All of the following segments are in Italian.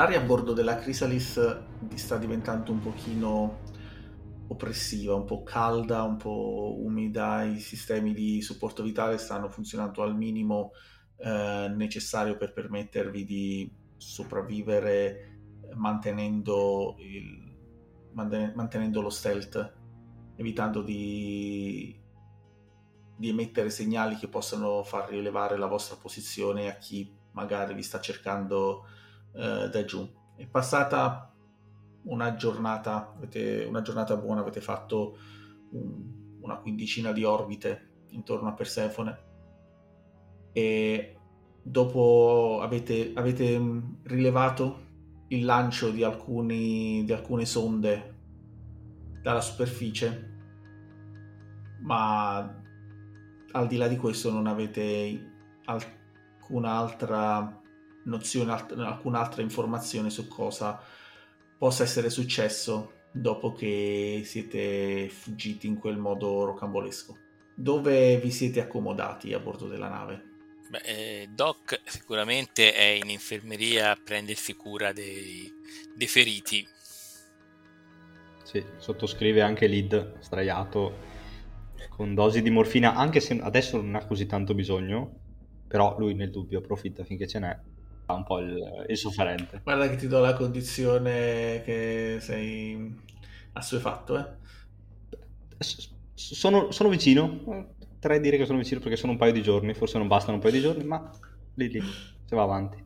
l'aria a bordo della Chrysalis sta diventando un pochino oppressiva, un po' calda, un po' umida, i sistemi di supporto vitale stanno funzionando al minimo eh, necessario per permettervi di sopravvivere mantenendo, il, mantenendo lo stealth, evitando di, di emettere segnali che possano far rilevare la vostra posizione a chi magari vi sta cercando eh, da giù. È passata una giornata, avete, una giornata buona, avete fatto un, una quindicina di orbite intorno a Persefone e dopo avete, avete rilevato il lancio di, alcuni, di alcune sonde dalla superficie, ma al di là di questo non avete alcun'altra nozione, alcun'altra informazione su cosa possa essere successo dopo che siete fuggiti in quel modo rocambolesco. Dove vi siete accomodati a bordo della nave? Beh, eh, Doc sicuramente è in infermeria a prendersi cura dei, dei feriti. Sì, sottoscrive anche Lid straiato con dosi di morfina, anche se adesso non ha così tanto bisogno, però lui nel dubbio approfitta finché ce n'è un po' il, il sofferente. Guarda che ti do la condizione che sei assuefatto, eh. Sono, sono vicino, potrei dire che sono vicino perché sono un paio di giorni, forse non bastano un paio di giorni, ma lì lì, si va avanti.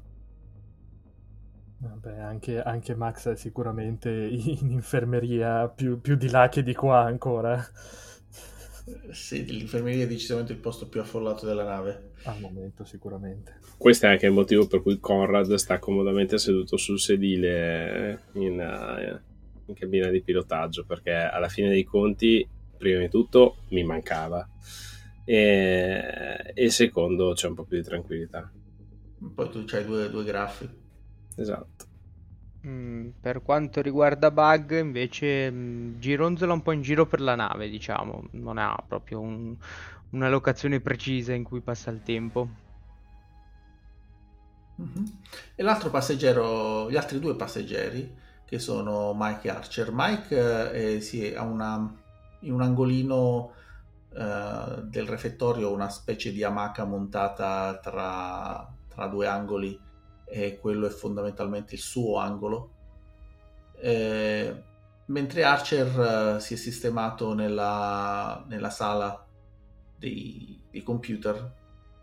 Vabbè, anche, anche Max è sicuramente in infermeria più, più di là che di qua ancora. Sì, l'infermeria è decisamente il posto più affollato della nave. Al momento, sicuramente. Questo è anche il motivo per cui Conrad sta comodamente seduto sul sedile in, uh, in cabina di pilotaggio, perché alla fine dei conti, prima di tutto, mi mancava. E, e secondo, c'è un po' più di tranquillità. Poi tu c'hai due, due graffi. Esatto. Mm, per quanto riguarda bug, invece, mm, gironzola un po' in giro per la nave, diciamo, non ha proprio un, una locazione precisa in cui passa il tempo. Mm-hmm. E l'altro passeggero, gli altri due passeggeri, che sono Mike e Archer. Mike eh, sì, ha una, in un angolino eh, del refettorio una specie di amaca montata tra, tra due angoli e quello è fondamentalmente il suo angolo. Eh, mentre Archer uh, si è sistemato nella, nella sala dei, dei, computer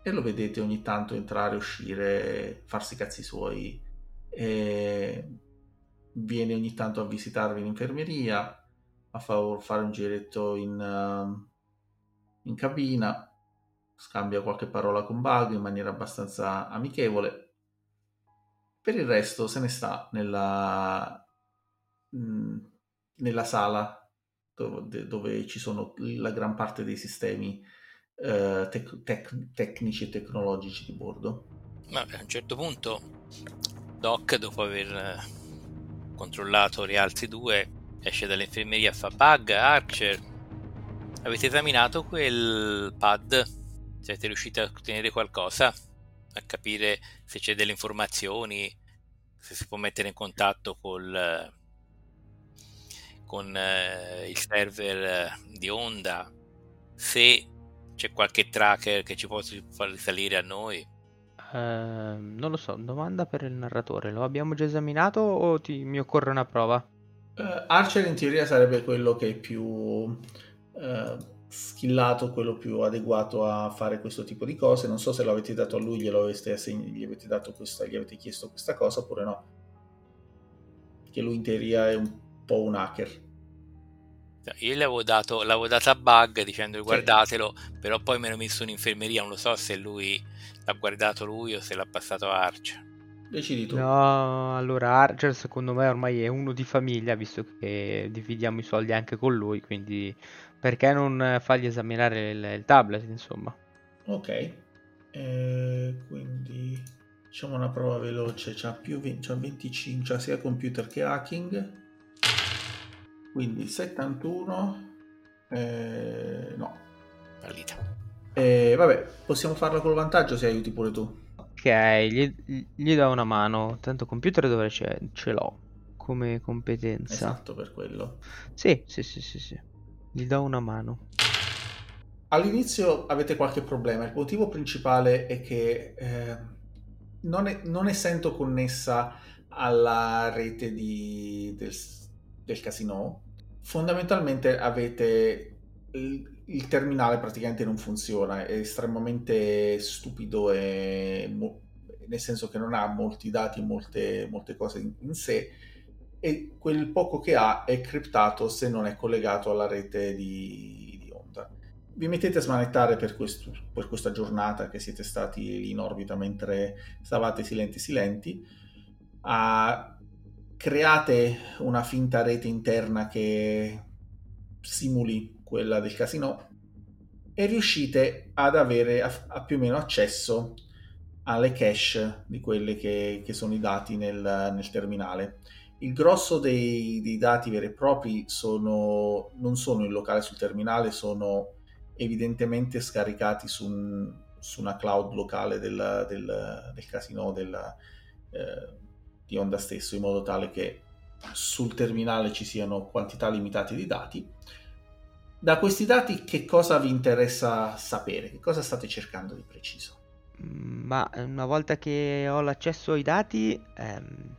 e lo vedete ogni tanto entrare, uscire, farsi i cazzi suoi. E viene ogni tanto a visitarvi in infermeria, a fare un giretto in, uh, in cabina, scambia qualche parola con Bug in maniera abbastanza amichevole per il resto se ne sta nella, mm, nella sala dove, dove, ci sono la gran parte dei sistemi eh, tec- tec- tecnici e tecnologici di bordo. Vabbè, a un certo punto Doc, dopo aver eh, controllato gli altri due, esce dall'infermeria e fa Bug, Archer. Avete esaminato quel pad? Siete riusciti a ottenere qualcosa? A capire se c'è delle informazioni, se si può mettere in contatto col, con eh, il server di Onda, se c'è qualche tracker che ci può far risalire a noi. Uh, non lo so, domanda per il narratore, lo abbiamo già esaminato o ti, mi occorre una prova? Uh, Archer in teoria sarebbe quello che è più uh, skillato, quello più adeguato a fare questo tipo di cose. Non so se lo avete dato a lui, glielo avete assegn- gli avete dato questa, gli avete chiesto questa cosa oppure no. Che lui in teoria è un po' un hacker. Io l'avevo dato, l'avevo dato a Bug dicendo sì. guardatelo, però poi me l'ho messo in infermeria, non lo so se lui l'ha guardato lui o se l'ha passato a Archer. Decidi tu. No, allora Archer secondo me ormai è uno di famiglia, visto che dividiamo i soldi anche con lui, quindi perché non fargli esaminare il, il tablet, insomma. Ok, eh, quindi facciamo una prova veloce, c'ha, più 20, c'ha 25, c'ha sia computer che hacking, quindi 71, eh, no. Fallita. Eh, vabbè, possiamo farla col vantaggio se aiuti pure tu. Ok, gli, gli do una mano. Tanto computer dove c'è? Ce l'ho come competenza. Esatto, per quello. Sì, sì, sì, sì, sì. Gli do una mano. All'inizio avete qualche problema. Il motivo principale è che eh, non, è, non, essendo connessa alla rete di, del, del casino, fondamentalmente avete il, il, terminale praticamente non funziona, è estremamente stupido e nel senso che non ha molti dati, molte, molte cose in, in sé e quel poco che ha è criptato se non è collegato alla rete di, di onda. Vi mettete a smanettare per, questo, per, questa giornata che siete stati lì in orbita mentre stavate silenti silenti. Uh, create una finta rete interna che simuli quella del casino e riuscite ad avere a, a più o meno accesso alle cache di quelli che, che sono i dati nel, nel terminale il grosso dei, dei, dati veri e propri sono, non sono in locale sul terminale, sono evidentemente scaricati su, un, su una cloud locale del, del, del casino della, eh, di Onda stesso, in modo tale che sul terminale ci siano quantità limitate di dati. Da questi dati che cosa vi interessa sapere? Che cosa state cercando di preciso? Ma una volta che ho l'accesso ai dati, ehm,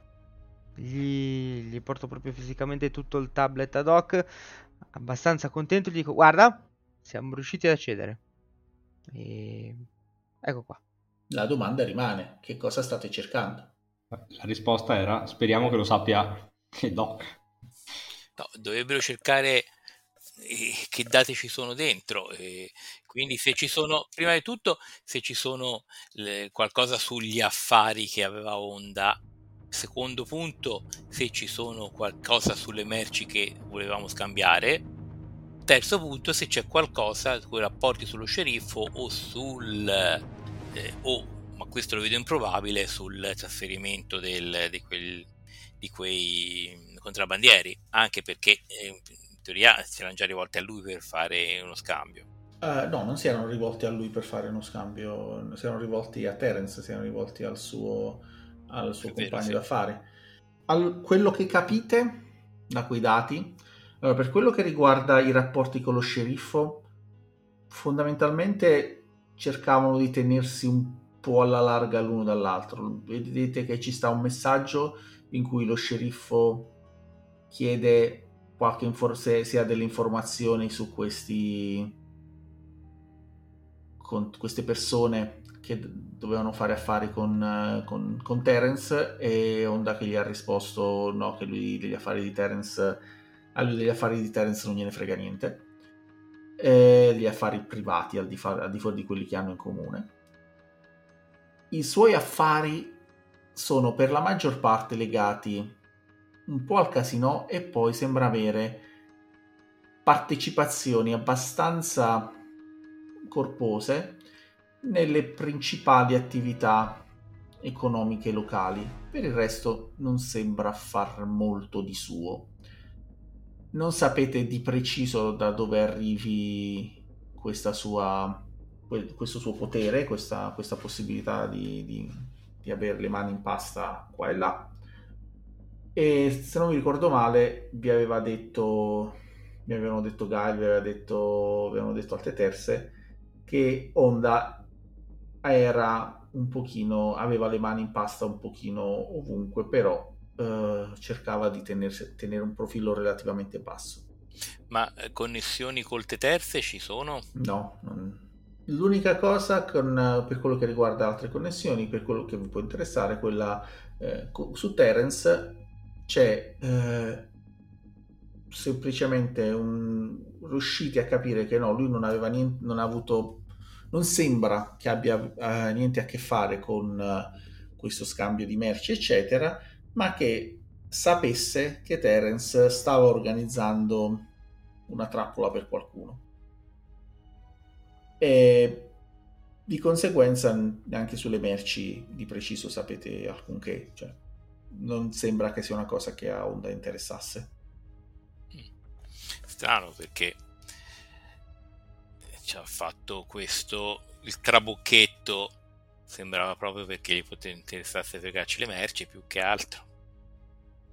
gli, gli porto proprio fisicamente tutto il tablet ad hoc, abbastanza contento, gli dico guarda, siamo riusciti ad accedere. E ecco qua. La domanda rimane, che cosa state cercando? La risposta era, speriamo che lo sappia il doc. No, dovrebbero cercare eh, che dati ci sono dentro. E quindi se ci sono, prima di tutto, se ci sono le, qualcosa sugli affari che aveva Honda Secondo punto, se ci sono qualcosa sulle merci che volevamo scambiare. Terzo punto, se c'è qualcosa con i rapporti sullo sceriffo o sul... Eh, o, ma questo lo vedo improbabile, sul trasferimento del, di, quel, di, quei contrabbandieri, anche perché eh, in teoria si erano già rivolti a lui per fare uno scambio. Uh, no, non si erano rivolti a lui per fare uno scambio, si erano rivolti a Terence, si erano rivolti al suo al suo È compagno vero, sì. d'affari. Al, quello che capite da quei dati, allora, per quello che riguarda i rapporti con lo sceriffo, fondamentalmente cercavano di tenersi un po' alla larga l'uno dall'altro. Vedete che ci sta un messaggio in cui lo sceriffo chiede qualche infor- se, se ha delle informazioni su questi con queste persone che dovevano fare affari con, con, con, Terence e Honda che gli ha risposto no, che lui degli affari di Terence a lui degli affari di Terence non gliene frega niente e gli affari privati al di, fa- al di fuori di quelli che hanno in comune. I suoi affari sono per la maggior parte legati un po' al casino e poi sembra avere partecipazioni abbastanza corpose nelle principali attività economiche locali. Per il resto non sembra far molto di suo. Non sapete di preciso da dove arrivi sua, questo suo potere, questa, questa possibilità di, di, di avere le mani in pasta qua e là. E se non mi ricordo male, vi aveva detto, mi avevano detto Guy, vi aveva detto, avevano detto altre terze, che Honda era un pochino, aveva le mani in pasta un pochino ovunque, però eh, cercava di tenersi, tenere un profilo relativamente basso. Ma eh, connessioni col terze ci sono? No, non... l'unica cosa con, per quello che riguarda altre connessioni, per quello che vi può interessare, quella eh, su Terence c'è eh, semplicemente un... riusciti a capire che no, lui non aveva niente, non ha avuto non sembra che abbia uh, niente a che fare con uh, questo scambio di merci, eccetera, ma che sapesse che Terence stava organizzando una trappola per qualcuno. E di conseguenza neanche sulle merci di preciso sapete alcunché, cioè non sembra che sia una cosa che a Honda interessasse. Strano perché ci ha fatto questo il trabocchetto sembrava proprio perché gli poteva interessasse fregarci le merci più che altro.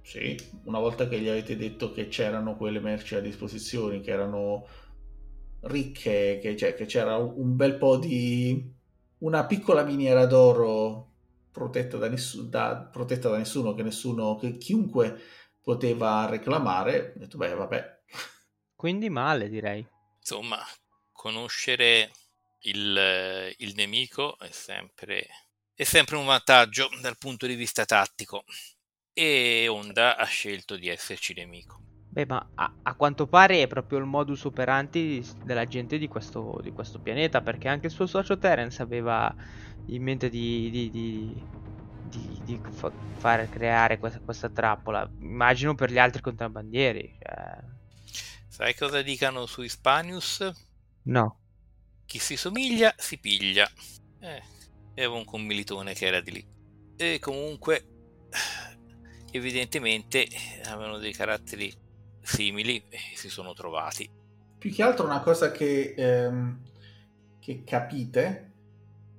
Sì, una volta che gli avete detto che c'erano quelle merci a disposizione, che erano ricche, che, cioè, che c'era un bel po' di... una piccola miniera d'oro protetta da, nessuno, da, protetta da nessuno, che nessuno, che chiunque poteva reclamare, ho detto beh vabbè. Quindi male direi. Insomma, conoscere il, il nemico è sempre, è sempre un vantaggio dal punto di vista tattico e Honda ha scelto di esserci nemico. Beh, ma a, a, quanto pare è proprio il modus operandi della gente di questo, di questo pianeta, perché anche il suo socio Terence aveva in mente di, di, di, fa, fare creare questa, questa, trappola. Immagino per gli altri contrabbandieri. Cioè... Sai cosa dicano su Hispanius? No. Chi si somiglia si piglia. Eh, avevo un commilitone che era di lì. E comunque, evidentemente, avevano dei caratteri simili e si sono trovati. Più che altro una cosa che, ehm, che capite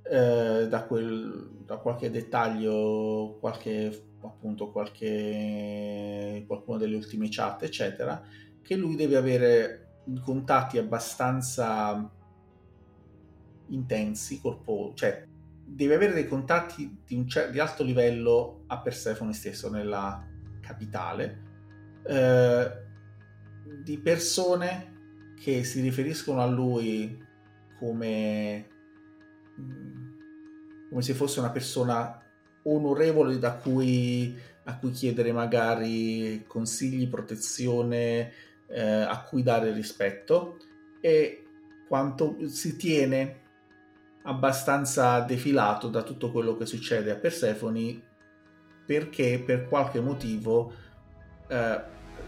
eh, da, quel, da qualche dettaglio, qualche appunto qualche qualcuna delle ultime chat, eccetera, che lui deve avere contatti abbastanza intensi, corposi, cioè deve avere dei contatti di, un cer- di alto livello a Persefone stesso, nella capitale, eh, di persone che si riferiscono a lui come, mm, come se fosse una persona onorevole da cui, a cui chiedere magari consigli, protezione, eh, a cui dare rispetto e quanto si tiene abbastanza defilato da tutto quello che succede a Persefoni perché per qualche motivo eh,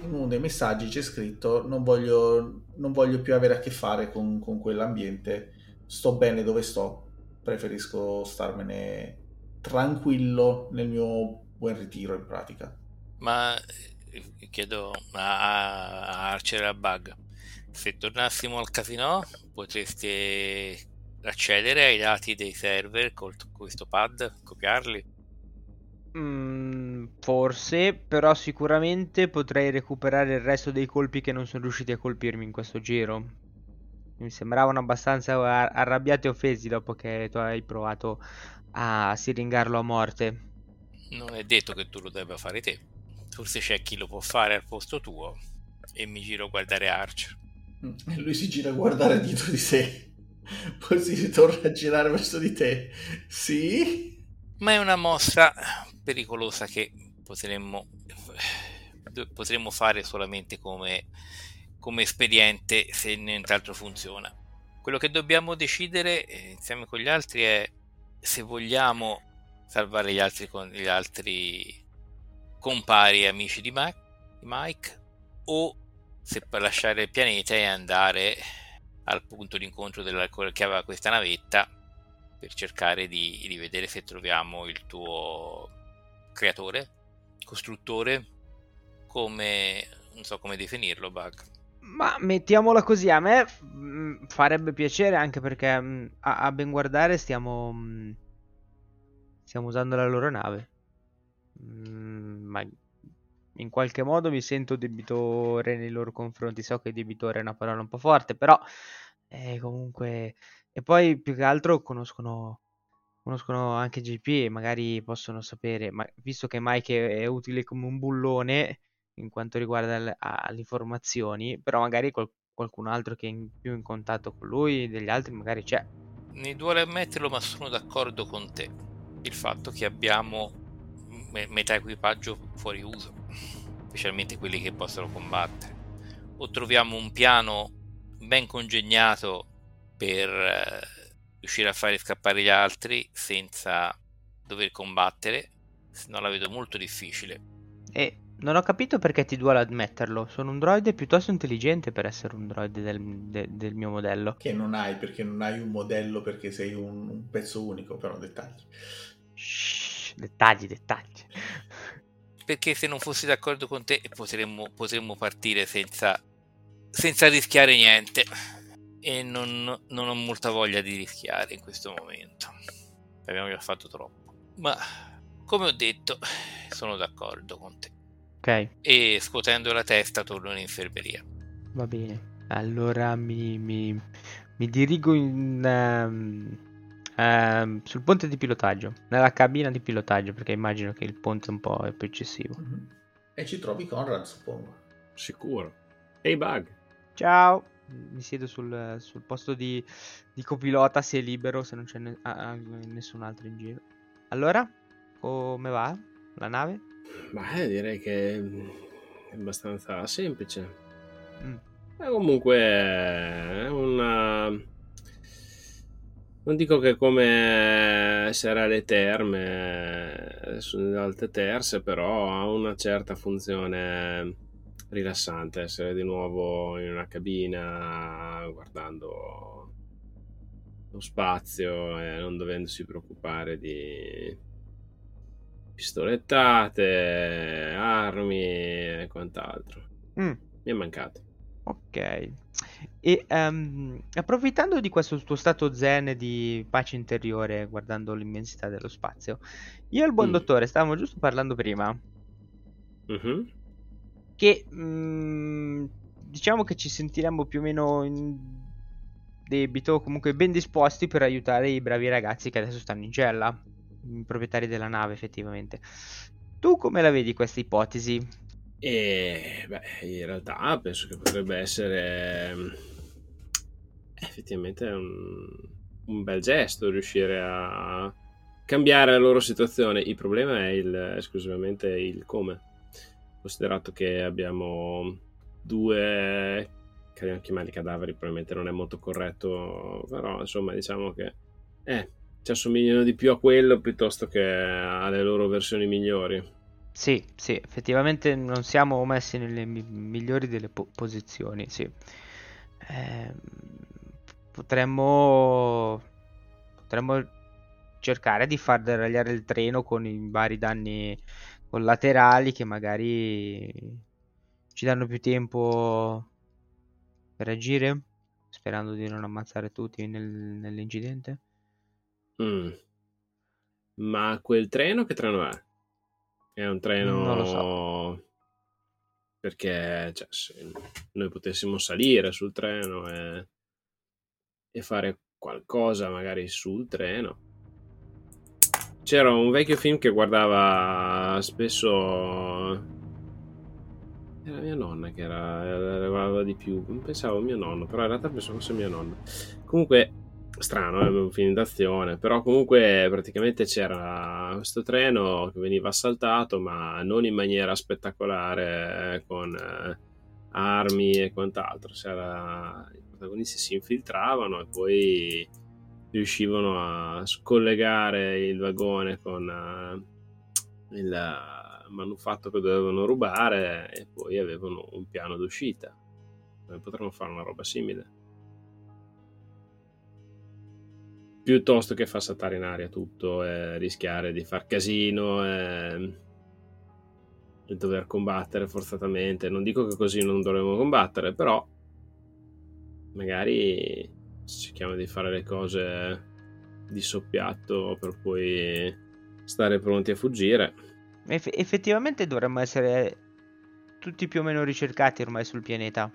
in uno dei messaggi c'è scritto non voglio, non voglio più avere a che fare con, con quell'ambiente. Sto bene dove sto. Preferisco starmene tranquillo nel mio buon ritiro in pratica. Ma chiedo a Archer e a Bug se tornassimo al casino potreste accedere ai dati dei server con questo pad, copiarli? Mm, forse, però sicuramente potrei recuperare il resto dei colpi che non sono riusciti a colpirmi in questo giro. Mi sembravano abbastanza arrabbiati e offesi dopo che tu hai provato a siringarlo a morte. Non è detto che tu lo debba fare te. Forse c'è chi lo può fare al posto tuo. E mi giro a guardare Archer. E lui si gira a guardare dietro di sé. Poi si torna a girare verso di te. Sì? Ma è una mossa pericolosa che potremmo, potremmo fare solamente come, come espediente se nient'altro funziona. Quello che dobbiamo decidere eh, insieme con gli altri è se vogliamo salvare gli altri, gli altri compari amici di Mike o se per lasciare il pianeta e andare al punto d'incontro della, che aveva questa navetta per cercare di, di vedere se troviamo il tuo creatore, costruttore, come non so come definirlo, Bug. Ma mettiamola così, a me mm, farebbe piacere anche perché mm, a, a ben guardare stiamo, mm, stiamo usando la loro nave. Ma in qualche modo mi sento debitore nei loro confronti. So che debitore è una parola un po' forte, però eh, comunque... E poi più che altro conoscono, conoscono anche JP e magari possono sapere, ma visto che Mike è, utile come un bullone in quanto riguarda le, le informazioni, però magari qual, qualcun altro che è in, più in contatto con lui, degli altri magari c'è. Mi duole ammetterlo, ma sono d'accordo con te. Il fatto che abbiamo metà equipaggio fuori uso, specialmente quelli che possono combattere. O troviamo un piano ben congegnato per eh, riuscire a fare scappare gli altri senza dover combattere, no la vedo molto difficile. E non ho capito perché ti duole admetterlo. Sono un droide piuttosto intelligente per essere un droide del, de, del, mio modello. Che non hai perché non hai un modello perché sei un, un pezzo unico, però dettagli. Shhh, dettagli, dettagli. Perché se non fossi d'accordo con te potremmo, potremmo partire senza, senza rischiare niente. E non, non ho molta voglia di rischiare in questo momento. abbiamo già fatto troppo. Ma come ho detto, sono d'accordo con te. Ok, E scuotendo la testa torno in infermeria. va bene. Allora mi, mi- mi dirigo in, ehm, ehm, sul ponte di pilotaggio, nella cabina di pilotaggio, perché immagino che il ponte un po' è più eccessivo. Mhm. E ci trovi Conrad, suppongo. Sicuro. Ehi, Bug. Ciao! Mi siedo sul, sul posto di, di copilota se è libero, se non c'è ne- ah, ah, nessun altro in giro. Allora, come va la nave? Beh, direi che è abbastanza semplice. Mm. Ma comunque è una... Non dico che come essere alle terme, sulle alte terze, però ha una certa funzione rilassante essere di nuovo in una cabina guardando lo spazio e non dovendosi preoccupare di pistolettate, armi e quant'altro. Mm. Mi è mancato. Ok. E ehm, approfittando di questo tuo stato zen di pace interiore, guardando l'immensità dello spazio, io e il buon Mm. dottore stavamo giusto parlando prima Mhm. che mm, diciamo che ci sentiremmo più o meno in debito, comunque ben disposti per aiutare i bravi ragazzi che adesso stanno in cella, i proprietari della nave effettivamente. Tu come la vedi questa ipotesi? E beh, in realtà penso che potrebbe essere mm, effettivamente un, un bel gesto riuscire a cambiare la loro situazione. Il problema è il- esclusivamente il come. Considerato che abbiamo due chiamarli cadaveri probabilmente non è molto corretto, però insomma diciamo che eh, ci assomigliano di più a quello piuttosto che alle loro versioni migliori. Sì, sì, effettivamente non siamo messi nelle mi- migliori delle po- posizioni, sì. Ehm, potremmo, potremmo cercare di far deragliare il treno con i vari danni collaterali che magari ci danno più tempo per agire, sperando di non ammazzare tutti nel- nell'incidente. Mm. Ma quel treno che treno è? È un treno... Non lo so. Perché cioè, se noi potessimo salire sul treno e, e fare qualcosa magari sul treno. C'era un vecchio film che guardava spesso... Era mia nonna che era, guardava di più. Pensavo mio nonno, però in realtà pensavo fosse mia nonna. Comunque, strano, è un film d'azione, però comunque praticamente c'era questo treno che veniva assaltato, ma non in maniera spettacolare, eh, con eh, armi e quant'altro. C'era- I protagonisti si infiltravano e poi riuscivano a scollegare il vagone con eh, il eh, manufatto che dovevano rubare e poi avevano un piano d'uscita. Potremmo fare una roba simile. Piuttosto che far saltare in aria tutto e rischiare di far casino e, e dover combattere forzatamente. Non dico che così non dovremmo combattere, però magari cerchiamo di fare le cose di soppiatto per poi stare pronti a fuggire. Eff- effettivamente dovremmo essere tutti più o meno ricercati ormai sul pianeta.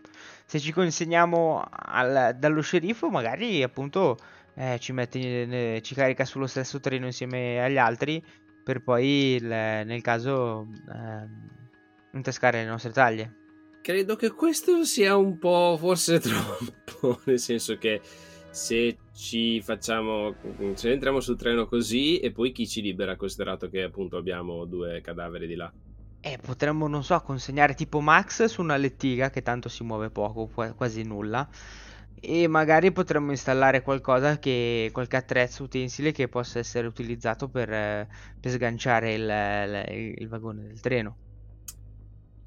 Se ci consegniamo al- dallo sceriffo, magari appunto eh, ci mette, ne- ci carica sullo stesso treno insieme agli altri per poi il- nel caso ehm, intascare le nostre taglie. Credo che questo sia un po' forse troppo, nel senso che se ci facciamo, se entriamo sul treno così e poi chi ci libera, considerato che appunto abbiamo due cadaveri di là. E potremmo, non so, consegnare tipo Max su una lettiga che tanto si muove poco, qua- quasi nulla. E magari potremmo installare qualcosa che, qualche attrezzo utensile che possa essere utilizzato per, eh, per sganciare il, il- il vagone del treno.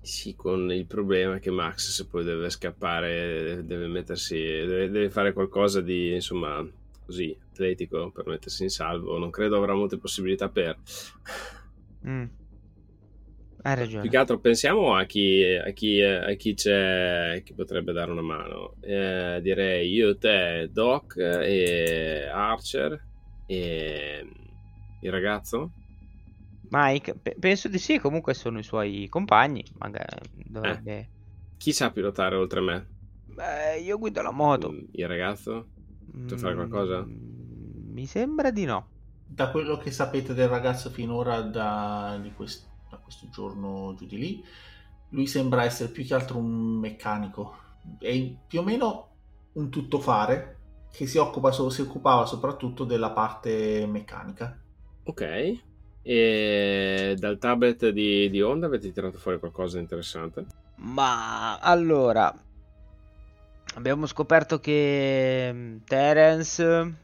Sì, con il problema che Max se poi deve scappare, deve mettersi, deve, deve fare qualcosa di, insomma, così, atletico per mettersi in salvo. Non credo avrà molte possibilità per... Mm. Hai ragione. Più che altro pensiamo a chi, a chi, a chi c'è, chi potrebbe dare una mano. Eh, direi io, te, Doc e Archer e il ragazzo? Mike, pe- penso di sì, comunque sono i suoi compagni, magari dovrebbe... Chi sa pilotare oltre me? Beh, io guido la moto. Mm, Il ragazzo? Sa fare qualcosa? Mm, Mi sembra di no. Da quello che sapete del ragazzo finora da, di quest- da questo giorno giù di lì, lui sembra essere più che altro un meccanico. È più o meno un tuttofare che si, occupa si occupava soprattutto della parte meccanica. Ok. E dal tablet di, di Honda avete tirato fuori qualcosa di interessante? Ma allora, abbiamo scoperto che mm, Terence,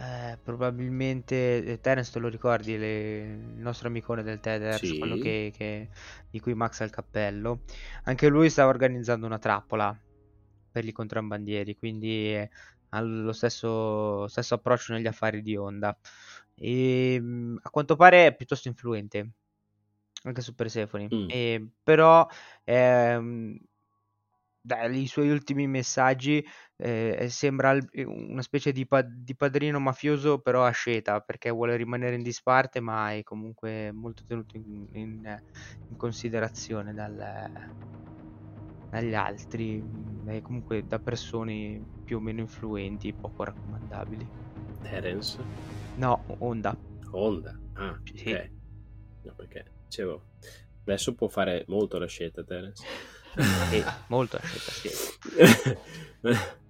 eh, probabilmente, eh, Terence te lo ricordi, le- il nostro amicone del Tethers, Sì. quello che, che- di cui Max ha il cappello, anche lui stava organizzando una trappola per i contrabbandieri, quindi eh, ha lo stesso, stesso approccio negli affari di Honda. E mm, a quanto pare è piuttosto influente anche su Persephone. Mm. E, però ehm, dai suoi ultimi messaggi eh, sembra il- una specie di, pa- di padrino mafioso però a sceta perché vuole rimanere in disparte ma è comunque molto tenuto in, in- in considerazione dal- dagli altri e comunque da persone più o meno influenti poco raccomandabili Terence? no Honda Honda? Ah, Sì. ok. No, perché, dicevo, adesso può fare molto la scelta, Terence. Sì, molto a sceta sì.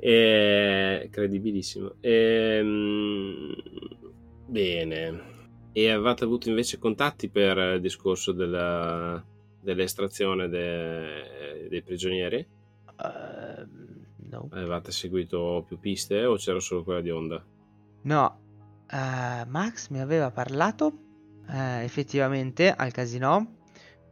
E- credibilissimo. Ehm, bene. E avete avuto invece contatti per il discorso della- dell'estrazione de- dei prigionieri? Ehm, no. Avevate seguito più piste o c'era solo quella di Honda? No, eh, Max mi aveva parlato eh, effettivamente al casino.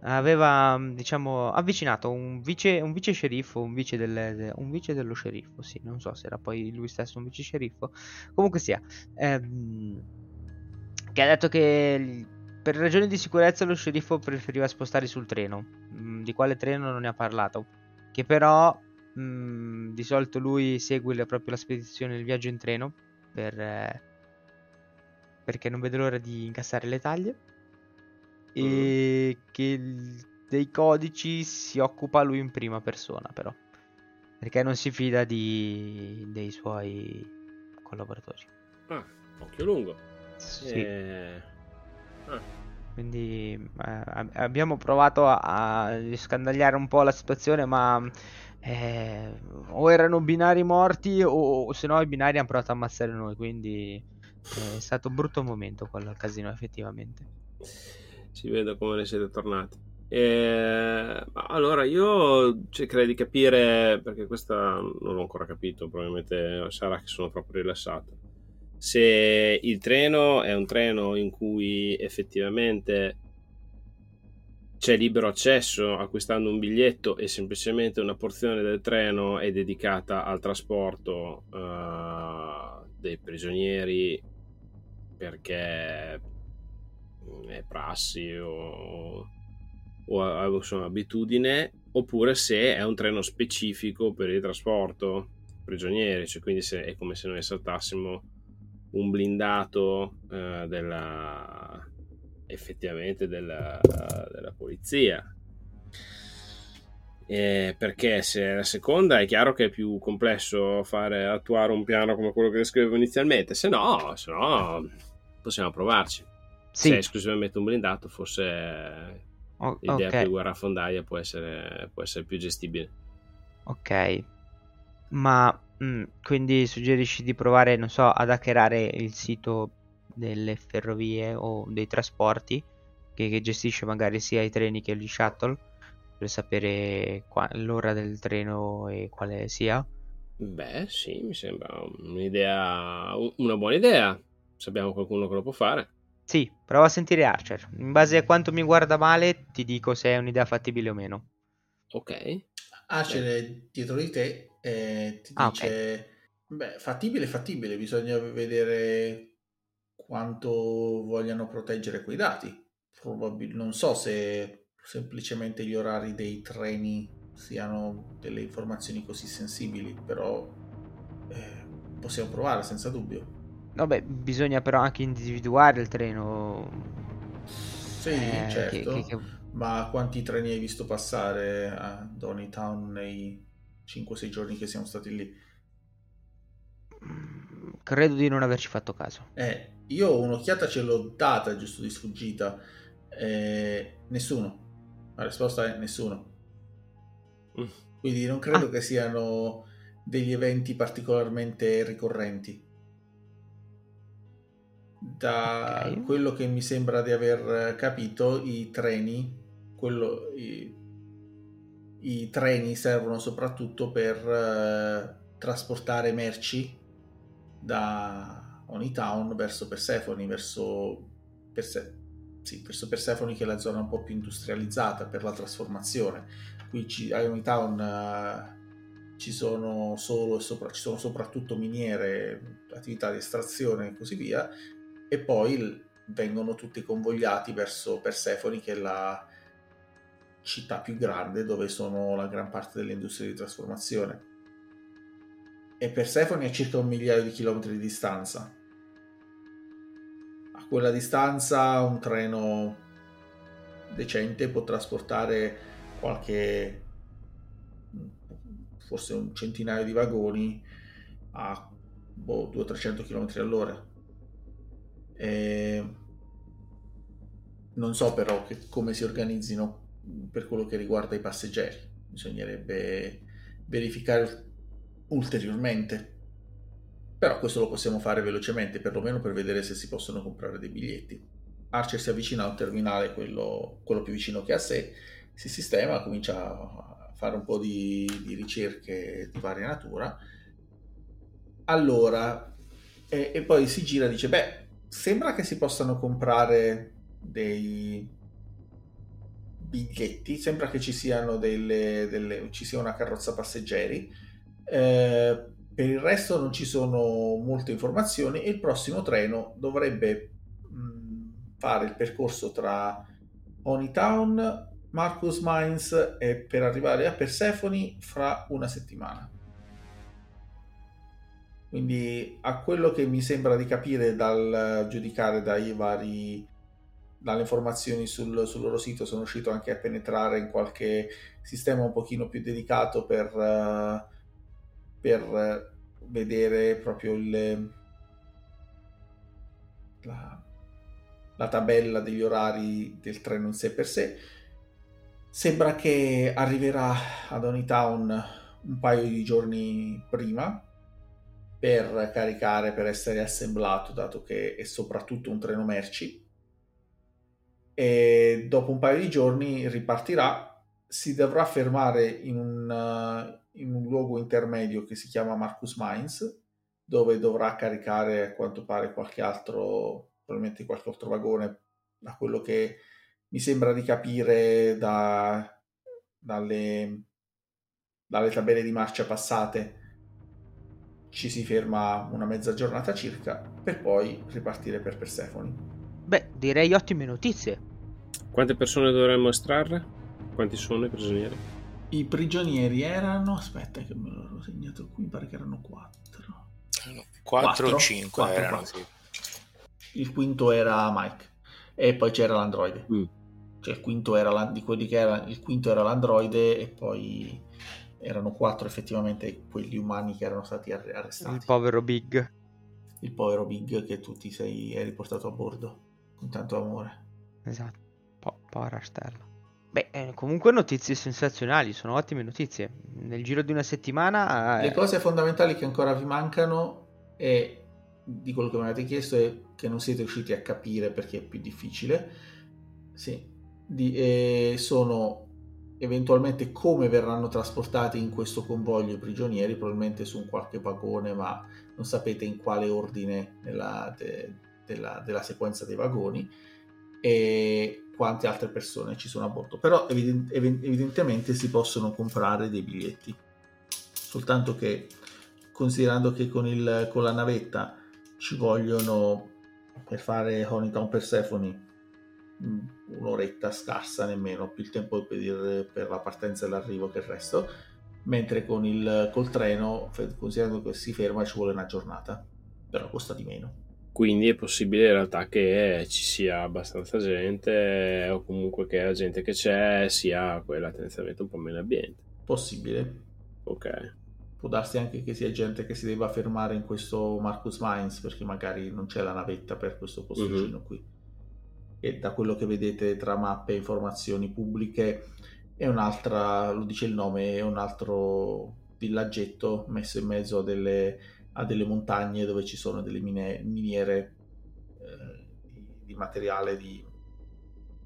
Aveva, diciamo, avvicinato un vice, un vice sceriffo, un vice, del, de- un vice dello sceriffo. Sì, non so se era poi lui stesso un vice sceriffo. Comunque sia, ehm, che ha detto che per ragioni di sicurezza lo sceriffo preferiva spostare sul treno. Mm, di quale treno non ne ha parlato. Che però mm, di solito lui segue le- proprio la spedizione, il viaggio in treno per, eh, perché non vede l'ora di incassare le taglie e che dei codici si occupa lui in prima persona però. Perché non si fida di, dei suoi collaboratori. Ah, occhio lungo. sì, Eh, ah, quindi eh, ab- abbiamo provato a, a scandagliare un po' la situazione ma eh, o erano binari morti o, o se no i binari hanno provato a ammazzare noi quindi eh, è stato un brutto momento quello al casino effettivamente si vede come ne siete tornati. Ma allora io cercherei di capire, perché questa non l'ho ancora capito, probabilmente sarà che sono troppo rilassato. Se il treno è un treno in cui effettivamente c'è libero accesso acquistando un biglietto e semplicemente una porzione del treno è dedicata al trasporto eh, dei prigionieri perché è prassi o, o insomma, abitudine oppure se è un treno specifico per il trasporto prigionieri cioè quindi se, è come se noi saltassimo un blindato eh, della effettivamente della, della polizia. Eh, perché se è la seconda è chiaro che è più complesso fare attuare un piano come quello che descrivevo inizialmente se no, se no possiamo provarci sì. Se è esclusivamente un blindato forse o- l'idea ok. più guerrafondaia può essere, può essere più gestibile. Ok. Ma mm, quindi suggerisci di provare non so ad hackerare il sito delle ferrovie o dei trasporti che, che gestisce magari sia i treni che gli shuttle per sapere qua- l'ora del treno e quale sia? Beh sì mi sembra un'idea una buona idea. Se abbiamo qualcuno che lo può fare Sì, prova a sentire Archer. In base a quanto mi guarda male, ti dico se è un'idea fattibile o meno. ok Archer è dietro di te e ti Ah, dice: Beh, fattibile, fattibile, bisogna vedere quanto vogliano proteggere quei dati. Probabil- non so se semplicemente gli orari dei treni siano delle informazioni così sensibili, però eh, possiamo provare senza dubbio. Vabbè, bisogna però anche individuare il treno. Sì, eh, certo. che- che- che- Ma quanti treni hai visto passare a Donnytown nei 5-6 giorni che siamo stati lì? Mm, Credo di non averci fatto caso. Eh, io un'occhiata ce l'ho data giusto di sfuggita. Eh, nessuno. La risposta è nessuno. Mm. Quindi non credo Ah. che siano degli eventi particolarmente ricorrenti. Da Ok. quello che mi sembra di aver capito, i treni, quello- i, i treni servono soprattutto per eh, trasportare merci da Onitown verso Persephone, verso, Perse- sì, verso Persephone che è la zona un po' più industrializzata per la trasformazione. Qui ci, a Onitown eh, ci sono solo e sopra- ci sono soprattutto miniere, attività di estrazione e così via, e poi vengono tutti convogliati verso Persephone che è la città più grande dove sono la gran parte delle industrie di trasformazione e Persephone è circa un migliaio di chilometri di distanza. A quella distanza un treno decente può trasportare qualche forse un centinaio di vagoni a boh, 200-300 km all'ora. E non so però che- come si organizzino per quello che riguarda i passeggeri. Bisognerebbe verificare ulteriormente. Però questo lo possiamo fare velocemente, perlomeno per vedere se si possono comprare dei biglietti. Archer si avvicina a un terminale, quello, quello più vicino che ha a sé, si sistema, comincia a fare un po' di, di ricerche di varia natura. Allora, e, e poi si gira e dice, beh, sembra che si possano comprare dei biglietti, sembra che ci siano delle, delle- ci sia una carrozza passeggeri. Eh, per il resto non ci sono molte informazioni e il prossimo treno dovrebbe mh, fare il percorso tra Honeytown, Marcus Mines e per arrivare a Persephone fra una settimana. Quindi a quello che mi sembra di capire dal giudicare dai vari dalle informazioni sul, sul loro sito sono riuscito anche a penetrare in qualche sistema un pochino più dedicato per, per vedere proprio il, la, la tabella degli orari del treno in sé per sé. Sembra che arriverà ad Onitown un paio di giorni prima per caricare, per essere assemblato, dato che è soprattutto un treno merci. E dopo un paio di giorni ripartirà. Si dovrà fermare in un, uh, in un luogo intermedio che si chiama Marcus Mines, dove dovrà caricare a quanto pare qualche altro, probabilmente qualche altro vagone, da quello che mi sembra di capire da, dalle, dalle tabelle di marcia passate ci si ferma una mezza giornata circa per poi ripartire per Persephone. Beh, direi ottime notizie. Quante persone dovremmo estrarre? Quanti sono i prigionieri? I prigionieri erano, aspetta che me l'ho segnato qui, mi pare che erano quattro. 4 o Quattro? 5 Quattro, erano, quattro. sì. Il quinto era Mike e poi c'era l'androide. Mm. Cioè il quinto era la- di quelli che era il quinto era l'androide e poi erano quattro effettivamente quelli umani che erano stati arre- arrestati. Il povero Big. il povero Big che tu ti sei riportato a bordo con tanto amore. Esatto. Po- povera stella. Beh, eh, comunque notizie sensazionali, sono ottime notizie. Nel giro di una settimana... eh, Le cose fondamentali che ancora vi mancano e di quello che mi avete chiesto è che non siete riusciti a capire perché è più difficile. Sì, di- eh, sono eventualmente come verranno trasportati in questo convoglio i prigionieri, probabilmente su un qualche vagone, ma non sapete in quale ordine nella- de- della, della sequenza dei vagoni e quante altre persone ci sono a bordo. Però eviden- ev- evidentemente si possono comprare dei biglietti. Soltanto che considerando che con, il, con la navetta ci vogliono per fare Honeytown Persephone un'oretta scarsa nemmeno, più il tempo per, per la partenza e l'arrivo che il resto, mentre con il, col treno, considerando che si ferma, ci vuole una giornata, però costa di meno. quindi è possibile in realtà che ci sia abbastanza gente o comunque che la gente che c'è sia quella tendenzialmente un po' meno ambiente. Possibile. Ok. Può darsi anche che sia gente che si debba fermare in questo Marcus Mines perché magari non c'è la navetta per questo posticino qui. E da quello che vedete tra mappe e informazioni pubbliche è un'altra, lo dice il nome, è un altro villaggetto messo in mezzo a delle, a delle montagne dove ci sono delle mine, miniere eh, di, di, materiale di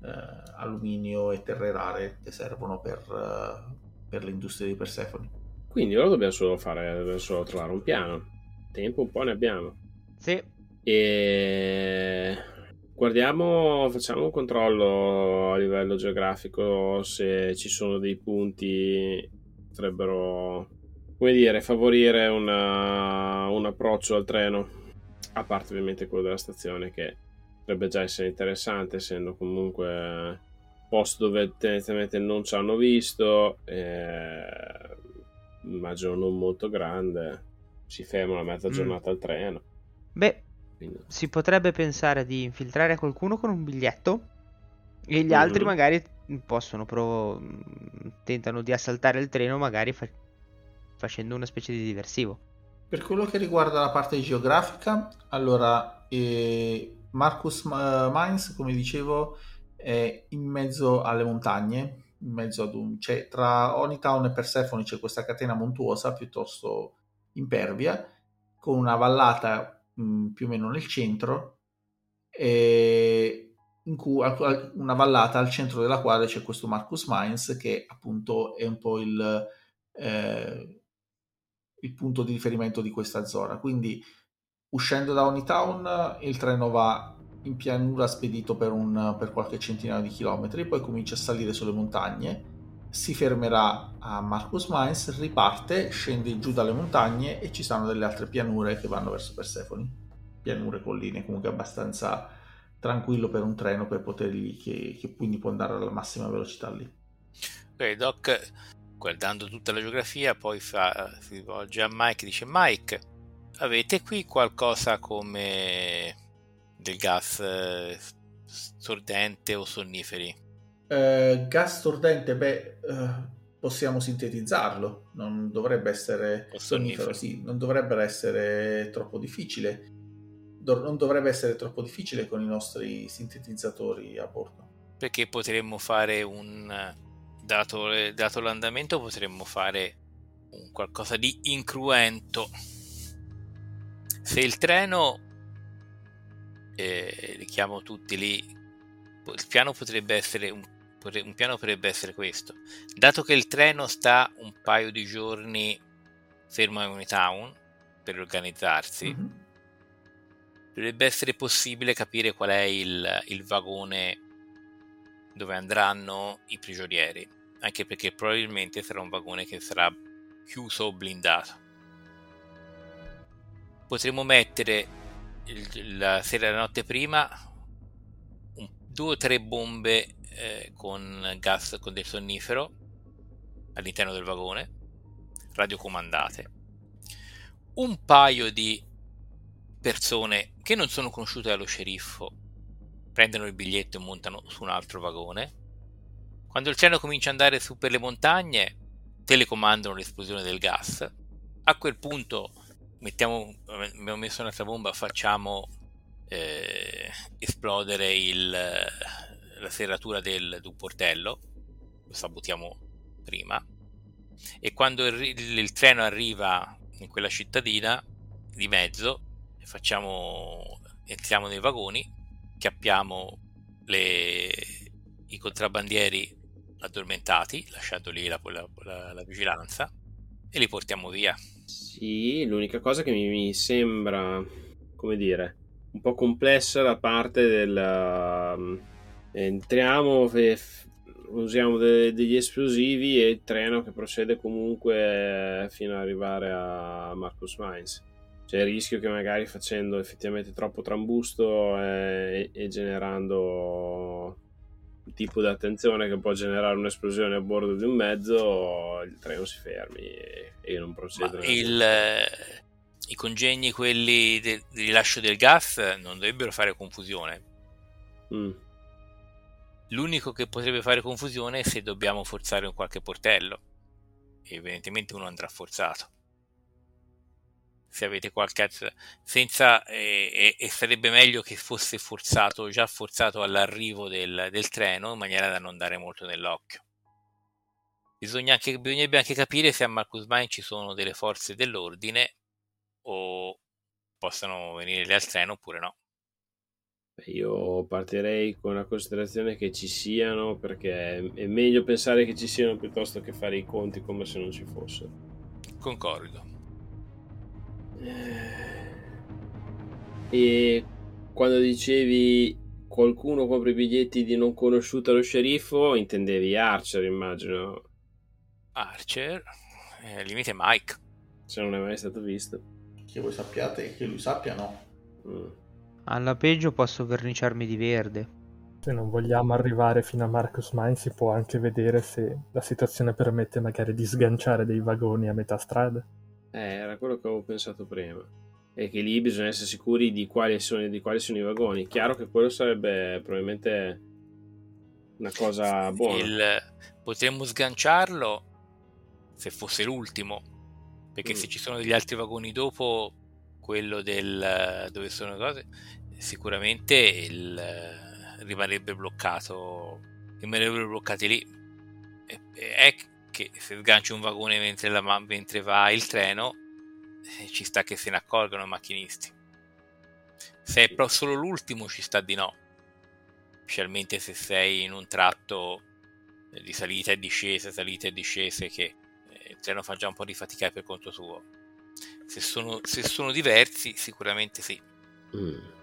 eh, alluminio e terre rare che servono per, uh, per l'industria di Persefoni. Quindi ora dobbiamo solo fare, dobbiamo solo trovare un piano. Tempo un po' ne abbiamo. Sì. E guardiamo, facciamo un controllo a livello geografico se ci sono dei punti che potrebbero, come dire, favorire una, un approccio al treno. A parte ovviamente quello della stazione che potrebbe già essere interessante, essendo comunque posto dove tendenzialmente non ci hanno visto. Eh, immagino non molto grande, si ferma una mezza mm. giornata mm. al treno. Beh, Quindi. si potrebbe pensare di infiltrare qualcuno con un biglietto e gli mm-hmm. altri magari possono prov- tentano di assaltare il treno magari fa- facendo una specie di diversivo. Per quello che riguarda la parte geografica, allora eh, Marcus Mines, come dicevo, è in mezzo alle montagne, in mezzo ad un... Cioè, tra Onitown e Persephone c'è questa catena montuosa piuttosto impervia, con una vallata mh, più o meno nel centro, e in cui, una vallata al centro della quale c'è questo Marcus Mines che appunto è un po' il, eh, il punto di riferimento di questa zona. Quindi uscendo da Onitown il treno va in pianura spedito per, un, per qualche centinaio di chilometri, poi comincia a salire sulle montagne, si fermerà a Marcus Mines, riparte, scende giù dalle montagne e ci sono delle altre pianure che vanno verso Persefoni. Pianure, colline, comunque abbastanza tranquillo per un treno per potergli, che, che quindi può andare alla massima velocità lì. Ok, Doc, guardando tutta la geografia, poi fa, si rivolge a Mike e dice Mike, avete qui qualcosa come del gas eh, stordente o sonniferi? Eh, gas stordente, beh, eh, possiamo sintetizzarlo, non dovrebbe essere sonnifero, sì, non dovrebbe essere troppo difficile. Do- non dovrebbe essere troppo difficile con i nostri sintetizzatori a bordo. Perché potremmo fare un dato, dato l'andamento, potremmo fare un qualcosa di incruento. Se il treno eh, richiamo tutti lì, il piano potrebbe essere un, un piano potrebbe essere questo. Dato che il treno sta un paio di giorni fermo a Unitown per organizzarsi, mm-hmm. dovrebbe essere possibile capire qual è il, il vagone dove andranno i prigionieri, anche perché probabilmente sarà un vagone che sarà chiuso o blindato. Potremmo mettere il, la sera la notte prima un, due o tre bombe eh, con gas con del sonnifero all'interno del vagone radiocomandate. Un paio di persone che non sono conosciute dallo sceriffo prendono il biglietto e montano su un altro vagone. Quando il treno comincia ad andare su per le montagne telecomandano l'esplosione del gas. A quel punto mettiamo, abbiamo messo un'altra bomba, facciamo eh, esplodere il, la serratura del, del portello, lo sabotiamo prima, e quando il, il, il, treno arriva in quella cittadina di mezzo, facciamo, entriamo nei vagoni, chiappiamo le, i contrabbandieri addormentati, lasciando lì la, la, la, la vigilanza, e li portiamo via. Sì, l'unica cosa che mi, mi sembra, come dire, un po' complessa la parte del... Entriamo, e usiamo de- degli esplosivi e il treno che procede comunque fino ad arrivare a Marcus Mines. C'è il rischio che magari facendo effettivamente troppo trambusto e, e generando tipo di attenzione che può generare un'esplosione a bordo di un mezzo, il treno si fermi e, e non proceda. Il, i congegni, quelli de- di rilascio del gas, non dovrebbero fare confusione. Mm. L'unico che potrebbe fare confusione è se dobbiamo forzare un qualche portello. Evidentemente uno andrà forzato. Se avete qualche altra... senza... E, e, e sarebbe meglio che fosse forzato, già forzato all'arrivo del, del treno, in maniera da non dare molto nell'occhio. Bisogna anche, bisognerebbe anche capire se a Marcus Mine ci sono delle forze dell'ordine o possano venire al treno oppure no. Io partirei con la considerazione che ci siano perché è meglio pensare che ci siano piuttosto che fare i conti come se non ci fossero. Concordo. E quando dicevi qualcuno compra i biglietti di non conosciuto allo sceriffo, intendevi Archer, immagino. Archer, eh, limite Mike. Se non è mai stato visto. Che voi sappiate e che lui sappia no. Mm. Alla peggio posso verniciarmi di verde. Se non vogliamo arrivare fino a Marcus Mine si può anche vedere se la situazione permette magari di sganciare dei vagoni a metà strada. Eh, era quello che avevo pensato prima. E che lì bisogna essere sicuri di quali sono, di quali sono i vagoni. Chiaro che quello sarebbe probabilmente una cosa buona. Il, potremmo sganciarlo se fosse l'ultimo. Perché Mm. se ci sono degli altri vagoni dopo quello del dove sono cose, sicuramente il, rimarrebbe bloccato. Rimarrebbero bloccati lì. È che se sganci un vagone mentre, la mentre va il treno, eh, ci sta che se ne accorgano i macchinisti. Se è però solo l'ultimo, ci sta di no. Specialmente se sei in un tratto eh, di salita e discesa, salita e discese, che eh, il treno fa già un po' di fatica per conto suo. Se sono, se sono diversi, sicuramente sì. Mm.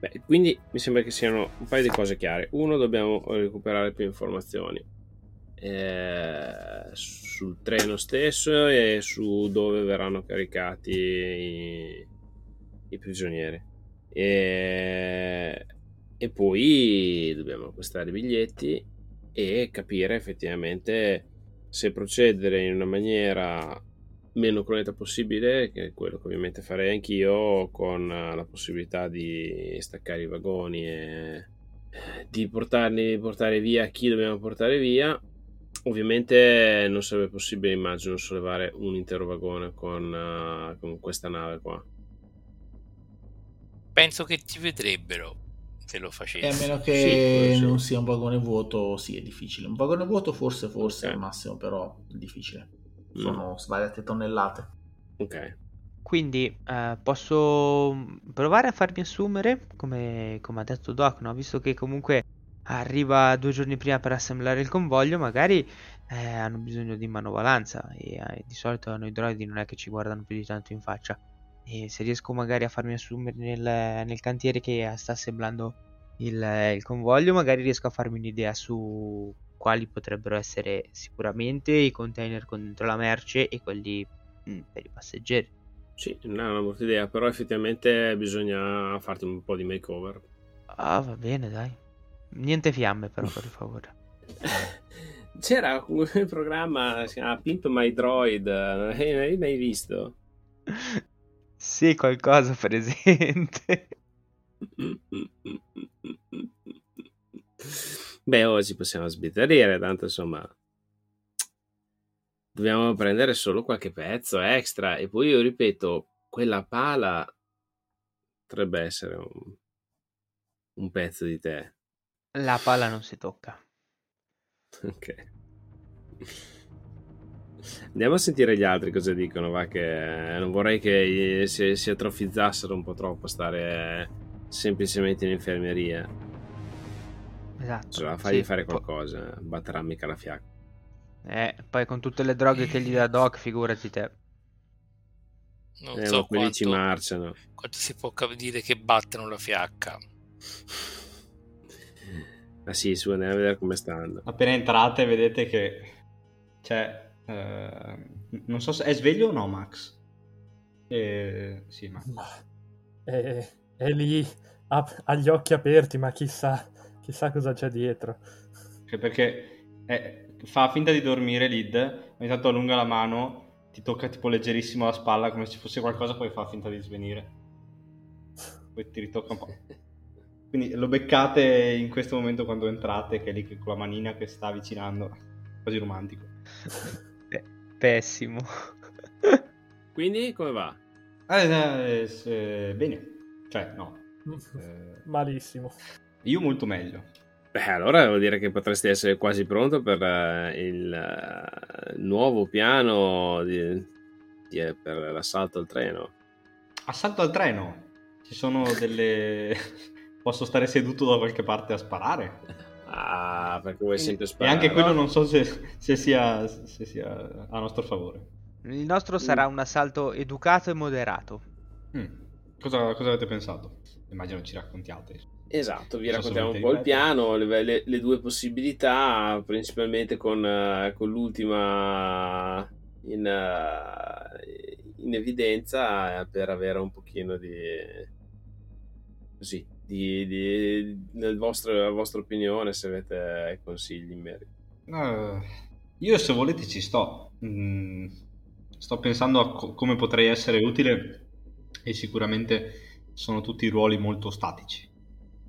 Beh, quindi mi sembra che siano un paio di cose chiare. Uno, dobbiamo recuperare più informazioni eh, sul treno stesso e su dove verranno caricati i, i prigionieri. E, e poi dobbiamo acquistare i biglietti e capire effettivamente se procedere in una maniera meno cruenta possibile, che è quello che ovviamente farei anch'io, con eh, la possibilità di staccare i vagoni e di portarli, portare via chi dobbiamo portare via. Ovviamente non sarebbe possibile, immagino, sollevare un intero vagone con, eh, con questa nave qua. Penso che ti vedrebbero se lo E a facessi. meno che sì. non sia un vagone vuoto, sì, è difficile. Un vagone vuoto forse, forse Ok. al massimo, però è difficile. Mm. Sono svariate tonnellate. Ok. Quindi eh, posso provare a farmi assumere, come, come ha detto Doc, no? Visto che comunque arriva due giorni prima per assemblare il convoglio, magari eh, hanno bisogno di manovalanza e eh, di solito noi droidi non è che ci guardano più di tanto in faccia. E se riesco magari a farmi assumere nel, nel cantiere che sta assemblando il, il convoglio, magari riesco a farmi un'idea su quali potrebbero essere sicuramente i container con dentro la merce e quelli mm, per i passeggeri. Sì, non è una brutta idea, però effettivamente bisogna farti un po' di makeover. Ah, va bene, dai. Niente fiamme, però, per favore. C'era un programma, si chiama Pimp My Droid, non l'hai mai visto? Sì, qualcosa presente. Beh, oggi possiamo sbizzarrire, tanto insomma dobbiamo prendere solo qualche pezzo extra e poi io ripeto, quella pala potrebbe essere un, un pezzo di te. La pala non si tocca. Ok. Andiamo a sentire gli altri cosa dicono, va che non vorrei che si, si atrofizzassero un po' troppo stare semplicemente in infermeria. Esatto. Bisogna fargli sì. fare Po- qualcosa, batterà mica la fiacca. Eh, poi con tutte le droghe che gli dà Doc, figurati te. Non Eh, so quelli ci quanto, marciano. quanto si può dire che battono la fiacca. Ma sì, su, andiamo a vedere come stanno. Appena entrate vedete che c'è... eh, non so se è sveglio o no Max. Eh, sì, ma... Ma è, è lì, ha, ha gli occhi aperti, ma chissà, chissà cosa c'è dietro. Cioè, perché eh, fa finta di dormire Lid, ogni tanto allunga la mano ti tocca tipo leggerissimo la spalla come se ci fosse qualcosa, poi fa finta di svenire. Poi ti ritocca un po'. Quindi lo beccate in questo momento quando entrate, che è lì con la manina che sta avvicinando. Quasi romantico. Pessimo. Quindi come va? Eh, eh, eh, bene. Cioè, no. Eh, Malissimo. Io molto meglio. Beh, allora vuol dire che potresti essere quasi pronto per eh, il eh, nuovo piano di- di- per l'assalto al treno. Assalto al treno. Ci sono delle... Posso stare seduto da qualche parte a sparare? Ah, perché vuoi sempre E sparare. anche quello no? non so se, se sia, se sia a nostro favore. Il nostro sarà un assalto educato e moderato. Mm. Cosa, cosa avete pensato? Immagino ci raccontiate. Esatto, vi raccontiamo un po' il piano, le, le- le due possibilità, principalmente con, eh, con l'ultima in, eh, in evidenza eh, per avere un pochino di così di, di- nel vostro- la vostra opinione se avete consigli in merito. Eh, io se volete ci sto. Mm, sto pensando a co- come potrei essere utile e sicuramente sono tutti ruoli molto statici.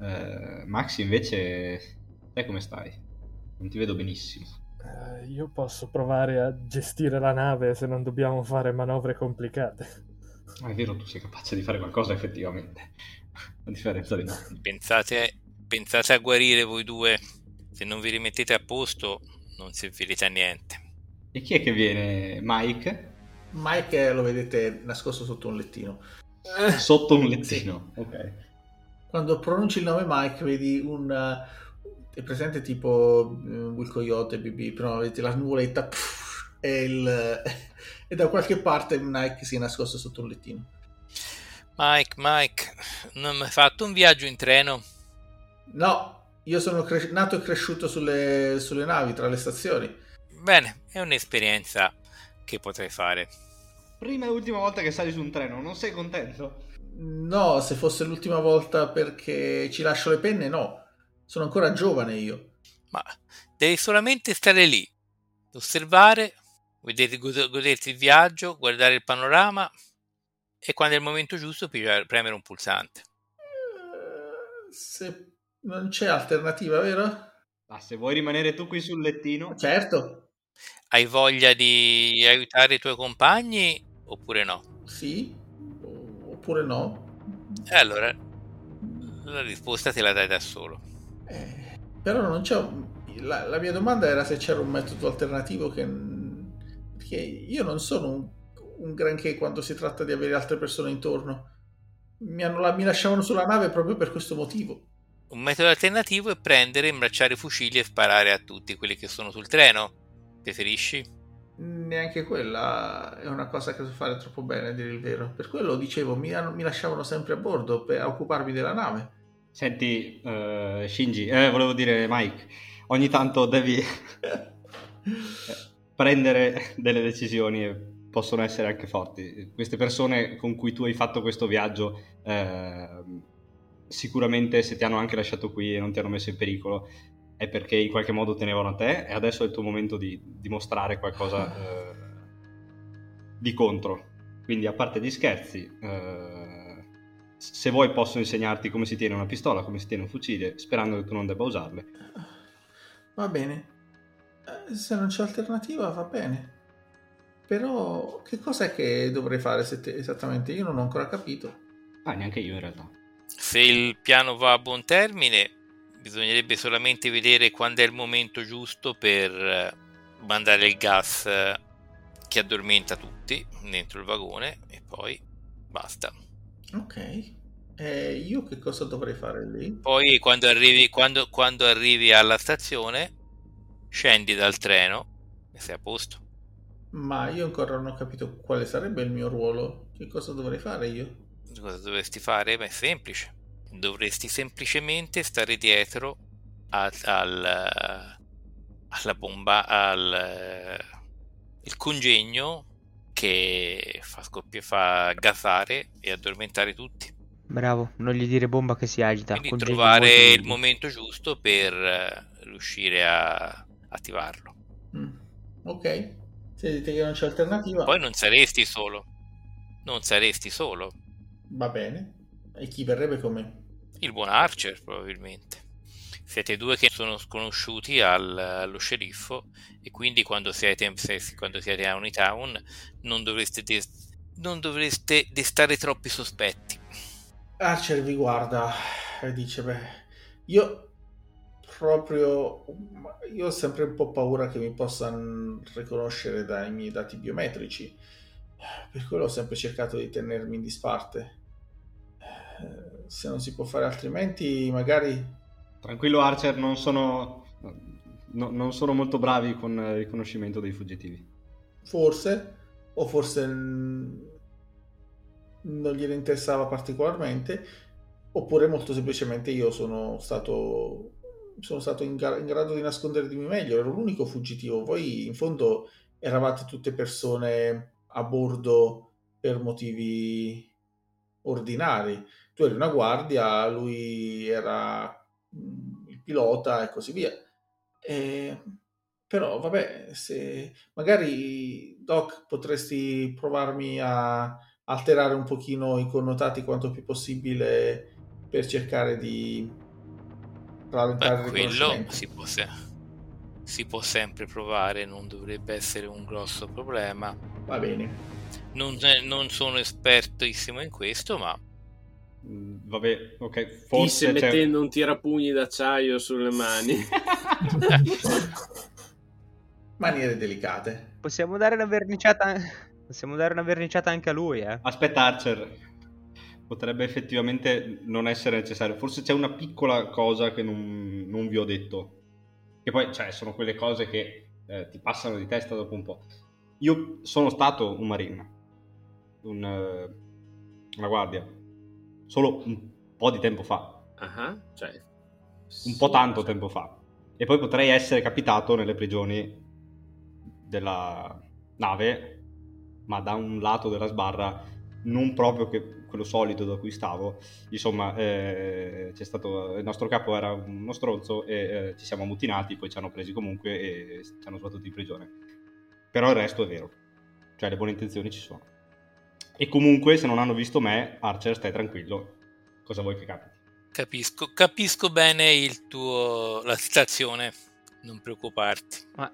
Eh, Max invece, sai come stai? Non ti vedo benissimo. Eh, io posso provare a gestire la nave se non dobbiamo fare manovre complicate. Ma è vero, tu sei capace di fare qualcosa effettivamente, a differenza di me. Pensate, pensate a guarire voi due. Se non vi rimettete a posto, non servirete a niente. E chi è che viene? Mike? Mike lo vedete nascosto sotto un lettino. Sotto un lettino. Ok. Quando pronunci il nome Mike vedi un... eh, è presente tipo Will Coyote, BB, però vedi la nuvoletta pff, e, il, e da qualche parte Mike si è nascosto sotto un lettino. Mike, Mike, non hai mai fatto un viaggio in treno? No, io sono cres- nato e cresciuto sulle, sulle navi tra le stazioni. Bene, è un'esperienza che potrei fare. Prima e ultima volta che sali su un treno, non sei contento? No, se fosse l'ultima volta perché ci lascio le penne, no. Sono ancora giovane io. Ma devi solamente stare lì, osservare, vedere, gode- goderti il viaggio, guardare il panorama e quando è il momento giusto premere un pulsante. Eh, Se non c'è alternativa, vero? Ah, se vuoi rimanere tu qui sul lettino, Certo, Hai voglia di aiutare i tuoi compagni oppure no? sì, oppure no. E allora la risposta te la dai da solo. Eh, però non c'è... un- La, la mia domanda era se c'era un metodo alternativo che... Perché io non sono un, un granché quando si tratta di avere altre persone intorno. Mi, hanno- mi lasciavano sulla nave proprio per questo motivo. Un metodo alternativo è prendere, imbracciare i fucili e sparare a tutti quelli che sono sul treno. Preferisci? Neanche quella è una cosa che so fare troppo bene, a dire il vero. Per quello dicevo, mi, mi lasciavano sempre a bordo per occuparmi della nave. senti, eh, Shinji, eh, volevo dire Mike, ogni tanto devi prendere delle decisioni e possono essere anche forti. Queste persone con cui tu hai fatto questo viaggio, eh, sicuramente se ti hanno anche lasciato qui e non ti hanno messo in pericolo, è perché in qualche modo tenevano a te e adesso è il tuo momento di dimostrare qualcosa eh, di contro. Quindi a parte gli scherzi, eh, se vuoi posso insegnarti come si tiene una pistola, come si tiene un fucile, sperando che tu non debba usarle. Va bene. Eh, Se non c'è alternativa, va bene. Però che cos'è che dovrei fare se te- esattamente? Io non ho ancora capito. Ah, neanche io in realtà. Se il piano va a buon termine, bisognerebbe solamente vedere quando è il momento giusto per eh, mandare il gas eh, che addormenta tutti dentro il vagone e poi basta. Ok. E io che cosa dovrei fare lì? Poi quando arrivi, quando, quando arrivi alla stazione, scendi dal treno e sei a posto. Ma io ancora non ho capito quale sarebbe il mio ruolo. Che cosa dovrei fare io? Cosa dovresti fare? Beh, è semplice. Dovresti semplicemente stare dietro a- al, alla bomba, al il congegno che fa scoppiare, fa gasare e addormentare tutti. Bravo, non gli dire bomba che si agita. Quindi trovare il momento giusto per eh, riuscire a attivarlo. Mm. Ok. Se dite che non c'è alternativa, Poi non saresti solo. Non saresti solo. va bene. E chi verrebbe con me? Il buon Archer, probabilmente. Siete due che sono sconosciuti al- allo sceriffo e quindi quando siete, quando siete a Unitown non dovreste, des- non dovreste destare troppi sospetti. Archer vi guarda e dice: Beh, io proprio. Io ho sempre un po' paura che mi possano riconoscere dai miei dati biometrici. Per quello ho sempre cercato di tenermi in disparte. Se non si può fare altrimenti, magari. Tranquillo Archer, non sono, no- non sono molto bravi con il riconoscimento dei fuggitivi. Forse, o forse non gliene interessava particolarmente, oppure molto semplicemente io sono stato, sono stato in, gra- in grado di nascondermi meglio, ero l'unico fuggitivo. Voi in fondo eravate tutte persone a bordo per motivi ordinari. Tu eri una guardia, lui era mm, il pilota e così via. E- però vabbè, se magari Doc potresti provarmi a alterare un pochino i connotati quanto più possibile per cercare di rallentare Beh, quello si può, se- si può sempre provare, non dovrebbe essere un grosso problema. Va bene. Non, non sono espertissimo in questo, ma Vabbè, ok, Forse c'è... mettendo un tirapugni d'acciaio sulle mani. Maniere delicate. Possiamo dare una verniciata. Possiamo dare una verniciata anche a lui, eh. Aspetta Archer, potrebbe effettivamente non essere necessario. Forse c'è una piccola cosa che non, non vi ho detto. Che poi, cioè, sono quelle cose che eh, ti passano di testa dopo un po'. Io sono stato un marine, un, eh, una guardia, solo un po' di tempo fa, Ah, cioè, un po' sì, tanto cioè, tempo fa. E poi potrei essere capitato nelle prigioni della nave, ma da un lato della sbarra, non proprio che quello solido da cui stavo. Insomma, eh, c'è stato, il nostro capo era uno stronzo e eh, ci siamo ammutinati, poi ci hanno presi comunque e ci hanno sbattuti in prigione. Però il resto è vero, cioè le buone intenzioni ci sono. E comunque, se non hanno visto me, Archer, stai tranquillo, cosa vuoi che capiti? capisco, capisco bene il tuo, la situazione. Non preoccuparti. Ma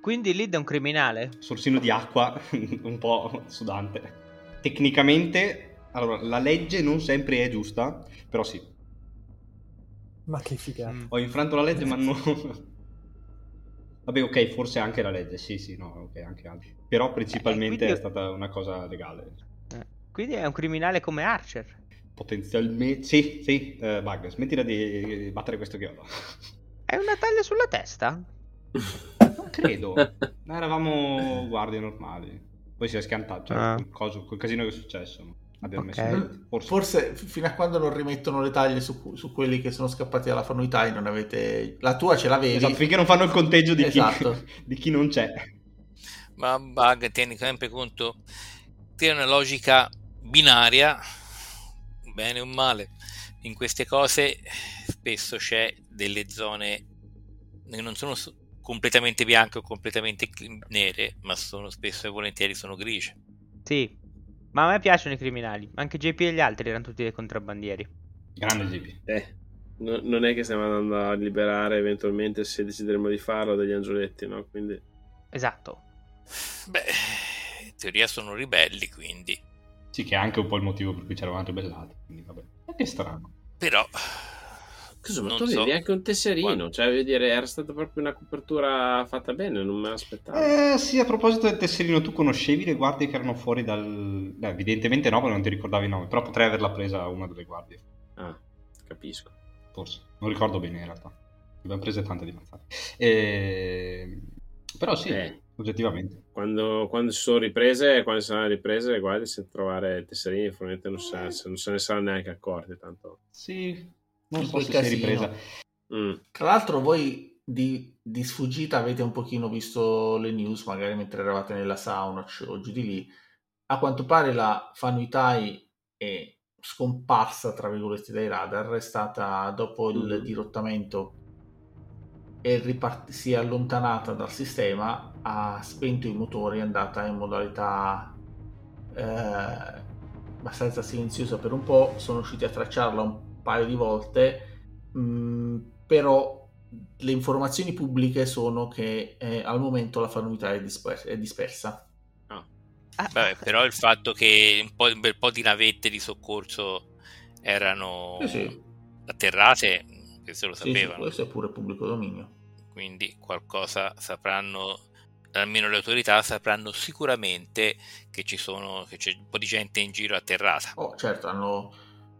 quindi Lid è un criminale? sorsino di acqua un po' sudante. Tecnicamente, allora, la legge non sempre è giusta, però sì. Ma che figata. Mm. Ho infranto la legge, ma non... Vabbè, ok, forse anche la legge, sì, sì, no, ok, anche altri. Però principalmente Eh, quindi- è stata una cosa legale. Quindi è un criminale come Archer. Potenzialmente... Sì, sì, eh, Bug, smettila di battere questo chiodo. È una taglia sulla testa? Non credo. Eravamo guardie normali. Poi si è schiantato, cioè, Ah. quel, coso- quel casino che è successo. Abbiamo Ok. messo... Forse... Forse fino a quando non rimettono le taglie su, su quelli che sono scappati dalla Fanuitai non avete... La tua ce l'avevi. Esatto, finché non fanno il conteggio di, Esatto. chi, di chi non c'è. Ma Bug, tieni sempre conto, tiene una logica binaria, bene o male. In queste cose spesso c'è delle zone che non sono completamente bianche o completamente nere, ma sono spesso e volentieri sono grigie. Sì. Ma a me piacciono i criminali. Anche JP e gli altri erano tutti dei contrabbandieri. Grande GP. Eh, no- non è che stiamo andando a liberare eventualmente se decideremo di farlo degli angioletti, no? Quindi Esatto. Beh, in teoria sono ribelli, quindi. Sì, che è anche un po' il motivo per cui ci eravamo ribellati. Quindi vabbè. Ma che strano. Però... Ma tu so avevi anche un tesserino, quando- cioè voglio dire, era stata proprio una copertura fatta bene, non me l'aspettavo. Eh sì, a proposito del tesserino, tu conoscevi le guardie che erano fuori dal... Beh, evidentemente no, perché non ti ricordavi il nome, però potrei averla presa una delle guardie. Ah, capisco. Forse. Non ricordo bene in realtà. Ne abbiamo prese tante di mazzate. E... Però sì, Eh. Oggettivamente. Quando, quando si sono riprese, quando si saranno riprese, le guardie senza trovare il tesserino, probabilmente non se, se- non se ne saranno neanche accorti, tanto... Sì, non In so quel se si è casino. ripresa. Mm. Tra l'altro voi di, di sfuggita avete un pochino visto le news, magari mentre eravate nella sauna o giù di lì. A quanto pare la Fanuitai è scomparsa, tra virgolette, dai radar, è stata dopo il Mhm. dirottamento è ripart- si è allontanata dal sistema, ha spento i motori, è andata in modalità eh, abbastanza silenziosa per un po', sono riusciti a tracciarla un paio di volte, mh, però le informazioni pubbliche sono che eh, al momento la fanuità è, disper- è dispersa. Ah. Vabbè, però il fatto che un, po', un bel po' di navette di soccorso erano Sì, sì. atterrate, questo lo Sì, sì, sapevano, questo è pure pubblico dominio. Quindi qualcosa sapranno, almeno le autorità sapranno sicuramente che ci sono, che c'è un po' di gente in giro atterrata. Oh, certo, hanno...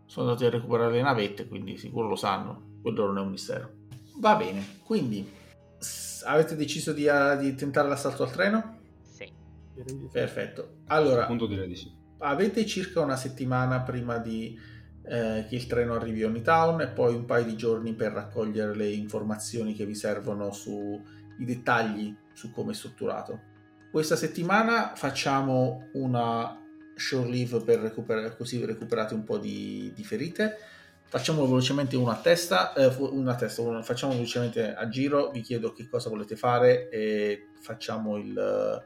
sono andati a recuperare le navette, quindi sicuro lo sanno. Quello non è un mistero. Va bene, quindi s- avete deciso di, eh, di tentare l'assalto al treno? Sì. Perfetto. Allora, di sì. avete circa una settimana prima di, eh, che il treno arrivi a Town e poi un paio di giorni per raccogliere le informazioni che vi servono sui dettagli su come è strutturato. Questa settimana facciamo una shore leave per recuperare, così recuperate un po' di, di ferite. Facciamo velocemente una testa, eh, una testa, una- facciamo velocemente a giro, vi chiedo che cosa volete fare e facciamo il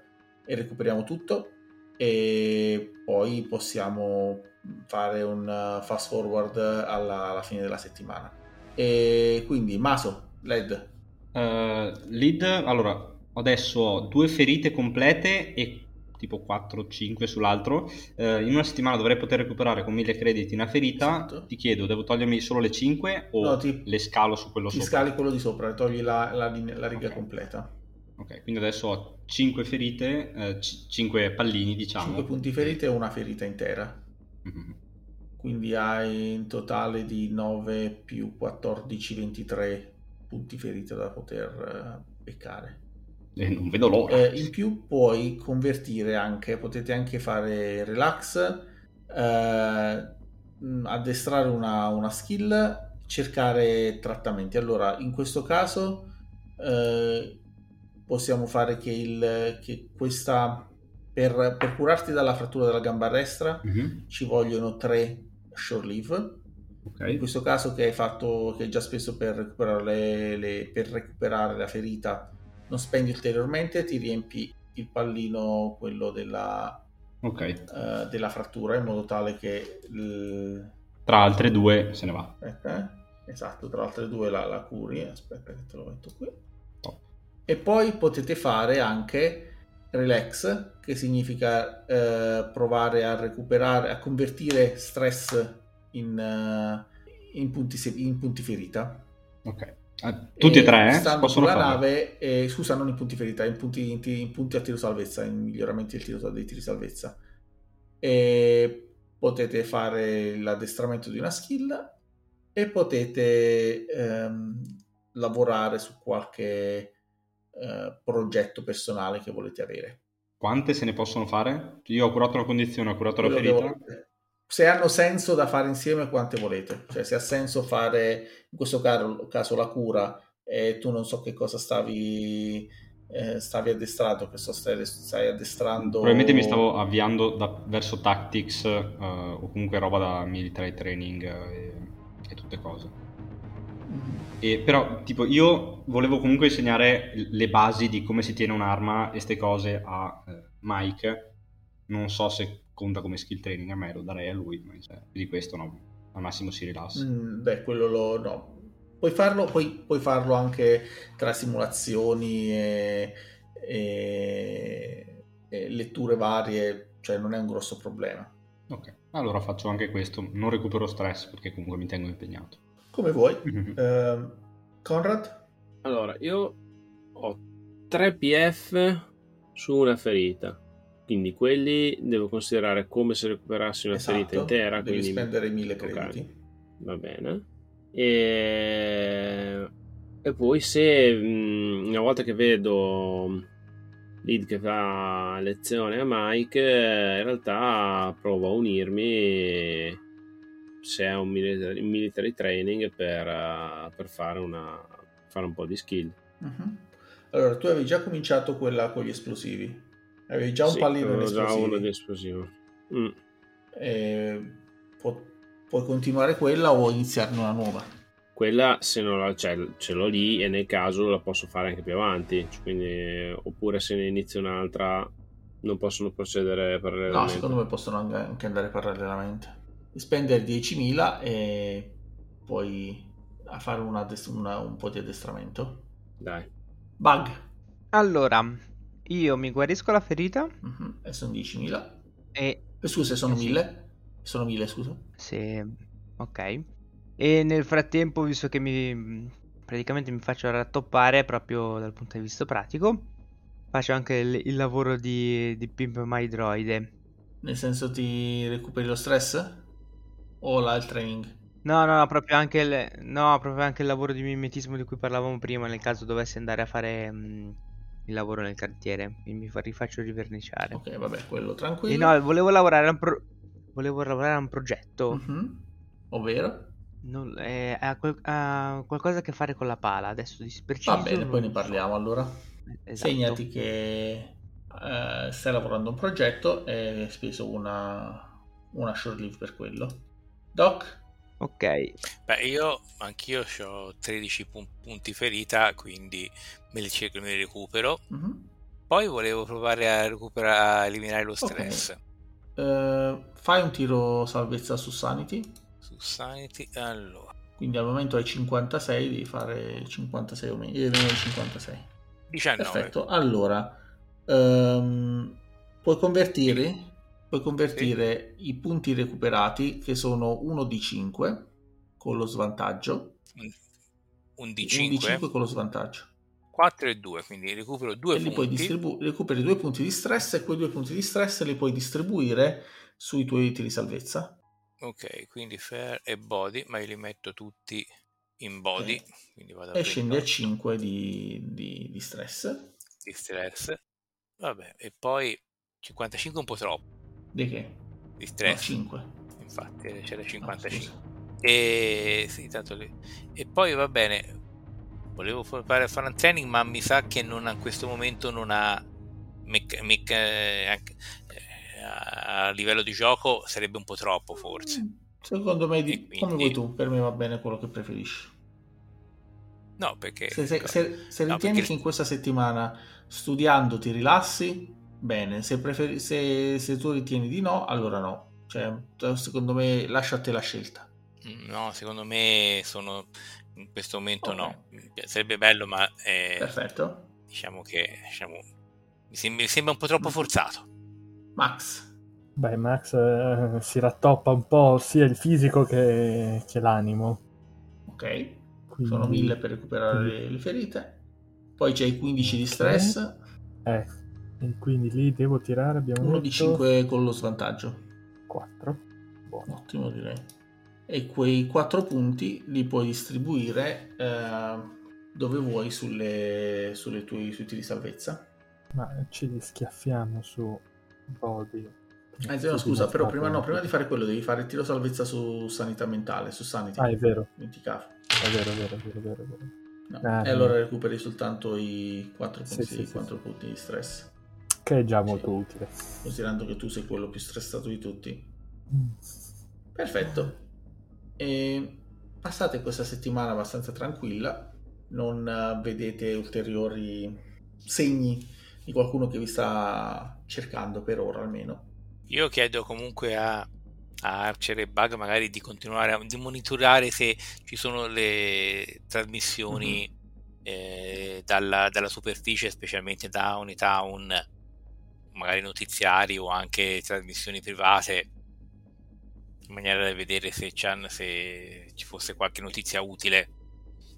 e recuperiamo tutto e poi possiamo fare un uh, fast forward alla, alla fine della settimana. E quindi Maso, LED, Eh, lead, allora, adesso ho due ferite complete e tipo 4-5 sull'altro. Eh, in una settimana dovrei poter recuperare con 1000 crediti una ferita. Esatto. Ti chiedo, devo togliermi solo le 5 o No, ti- le scalo su quello ti sopra? scali quello di sopra togli la, la linea- la riga Ok. completa. Ok, quindi adesso ho 5 ferite, 5 pallini diciamo. 5 punti ferite e una ferita intera. Mhm. Quindi hai in totale di 9 più 14, 23 punti ferite da poter eh, beccare. E non vedo l'ora. Eh, in più puoi convertire anche, potete anche fare relax, eh, mh, addestrare una, una skill, cercare trattamenti. Allora, in questo caso eh, possiamo fare che, il, che questa, per, per curarti dalla frattura della gamba destra, Mhm. ci vogliono 3 shore leave. In Ok, questo caso che hai fatto, che hai già speso per recuperare, le- le- per recuperare la ferita, non spendi ulteriormente, ti riempi il pallino, quello della, ok. eh, della frattura, in modo tale che... il- Tra altre due se ne va. aspetta, eh. Esatto, tra altre due la, la curi, aspetta che te lo metto qui. Top. E poi potete fare anche relax, che significa eh, provare a recuperare, a convertire stress in, eh, in punti, in punti ferita. Ok. Eh, tutti e tre, eh? Possono sulla farlo. nave, eh, scusa, non in punti ferita, in punti, in, in punti a tiro salvezza, in miglioramenti del tiro, dei tiri salvezza. E potete fare l'addestramento di una skill e potete ehm, lavorare su qualche eh, progetto personale che volete avere. Quante se ne possono fare? Io ho curato la condizione, ho curato la Quello che ferita. Se hanno senso da fare insieme, quante volete? Cioè, se ha senso fare in questo caso, caso la cura e tu non so che cosa stavi, eh, stavi addestrato, che so, stai, stai addestrando. Probabilmente mi stavo avviando da- verso tactics eh, o comunque roba da military training eh, e, e tutte cose. E, però, tipo, io volevo comunque insegnare le basi di come si tiene un'arma e ste cose a eh, Mike. Non so se conta come skill training, a me lo darei a lui, ma cioè, di questo no. Al massimo si rilassa. Mm, beh, quello lo, no. Puoi farlo, puoi, puoi farlo anche tra simulazioni e, e- e letture varie, cioè non è un grosso problema. Ok, allora faccio anche questo. Non recupero stress perché comunque mi tengo impegnato. Come vuoi. Ehm, Conrad? Allora, io ho 3 PF su una ferita. Quindi quelli devo considerare come se recuperassi una ferita Esatto, intera. Devi quindi spendere mille Ok. crediti. Va bene. E, e poi se mh, una volta che vedo Lid che fa lezione a Mike, eh, in realtà provo a unirmi se è un military, military training per, eh, per fare, una, fare un po' di skill. Mhm. Allora, tu avevi già cominciato quella con gli esplosivi. Avevi già un Sì, pallino in avevo già esplosivi. uno di esplosivo. Mm. Eh, pu- puoi continuare quella o iniziarne una nuova. quella se non la, cioè, ce l'ho lì e nel caso la posso fare anche più avanti. Quindi, oppure se ne inizia un'altra non possono procedere parallelamente. No, secondo me possono anche andare parallelamente. Spendere 10.000 e poi a fare una, una, un po' di addestramento. Dai. Bug. Allora, io mi guarisco la ferita. Mm-hmm. E sono 10.000. E... Eh, scusa, sono eh, 1.000. Sì. Sono 1.000, scusa. Sì, ok. E nel frattempo, visto che mi praticamente mi faccio rattoppare proprio dal punto di vista pratico, faccio anche il, il lavoro di, di Pimp My Droide. Nel senso ti recuperi lo stress? O la, il training? No, no, proprio anche il, no, proprio anche il lavoro di mimetismo di cui parlavamo prima, nel caso dovessi andare a fare mh, il lavoro nel cantiere, mi fa, rifaccio riverniciare. Ok, vabbè, quello tranquillo. E no, volevo lavorare a un, pro- volevo lavorare a un progetto. Mm-hmm. Ovvero? Non, eh, ha, quel- ha qualcosa a che fare con la pala, adesso di preciso. Va bene, poi ne parliamo allora. Esatto. Segnati che eh, stai lavorando a un progetto e hai speso una, una short leave per quello. Doc? Ok, Beh, io anch'io ho 13 pun- punti ferita, quindi me li cerco me li recupero. Mhm. Poi volevo provare a recuperare, a eliminare lo stress. Eh, fai un tiro salvezza su Sanity. Su Sanity, allora, Quindi al momento hai 56, devi fare 56 o meno, devi avere 56. 19. Perfetto. Allora, ehm, puoi convertire, puoi convertire i punti recuperati che sono 1 di 5 con lo svantaggio. Un, un 1 di D5, 5 con lo svantaggio. 4 e 2, quindi recupero 2 e punti. distribu- recuperi due punti di stress e quei due punti di stress li puoi distribuire sui tuoi tiri salvezza. Ok, quindi fair e body, ma io li metto tutti in body, Ok. quindi vado a E scendi a 28 5 di, di- di stress. di stress. Vabbè, e poi 55 un po' troppo Di che? di No, stress, 5. infatti eh, c'era Ah, 55. scusa. e sì, tanto lì. E poi va bene, volevo fare, fare un training, ma mi sa che non, a questo momento non ha mecc- mecc- eh, anche- eh, a livello di gioco sarebbe un po' troppo forse. Secondo me, di- quindi- come vuoi tu, per me va bene quello che preferisci. No, perché Se, se- se- se no, ritieni perché- che in questa settimana studiando ti rilassi, bene. Se, preferi- se, se tu ritieni di no, allora no. Cioè, secondo me, lascia a te la scelta. Mm, No, secondo me sono in questo momento Ok. no. Sarebbe bello, ma eh, Perfetto. diciamo che diciamo, mi, sem- mi sembra un po' troppo forzato. Max. Beh, Max eh, si rattoppa un po' sia il fisico che, che l'animo. Ok. Quindi, Sono 1000 per recuperare le, le ferite. Poi c'hai 15 di stress. Eh, quindi lì devo tirare, abbiamo Uno di detto 5 con lo svantaggio. 4. Buono. Ottimo direi. E quei 4 punti li puoi distribuire eh, dove vuoi sulle, sulle tue, sui tiri salvezza. Ma ci li schiaffiamo su body. Ah, no, scusa, però prima, no, prima di fare quello devi fare il tiro salvezza su sanità mentale, su sanity. Ah, è vero, Dimenticavo. è vero, è vero, è vero, è vero. è vero. No. Ah, e allora recuperi soltanto i 4 Sì, punti, sì, sì, quattro punti di stress. Che è già molto utile. Considerando che tu sei quello più stressato di tutti. Mm. Perfetto. E passate questa settimana abbastanza tranquilla, non eh, vedete ulteriori segni di qualcuno che vi sta cercando per ora almeno. Io chiedo comunque a, a Archer e Bug magari di continuare a di monitorare se ci sono le trasmissioni eh, dalla, dalla superficie, specialmente da Unitown, magari notiziari o anche trasmissioni private, in maniera da vedere se, se ci fosse qualche notizia utile.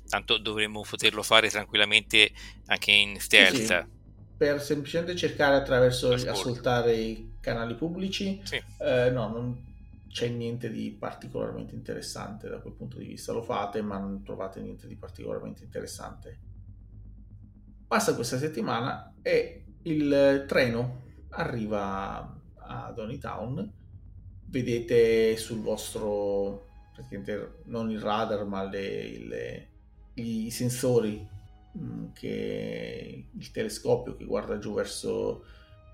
Tanto dovremmo poterlo fare tranquillamente anche in stealth. Sì, sì. Per semplicemente cercare attraverso ascoltare i canali pubblici, Sì. eh, no, non c'è niente di particolarmente interessante da quel punto di vista. Lo fate, ma non trovate niente di particolarmente interessante. Passa questa settimana e il treno arriva a Donnytown. Vedete sul vostro, praticamente non il radar, ma le- le- i sensori mh, che il telescopio che guarda giù verso,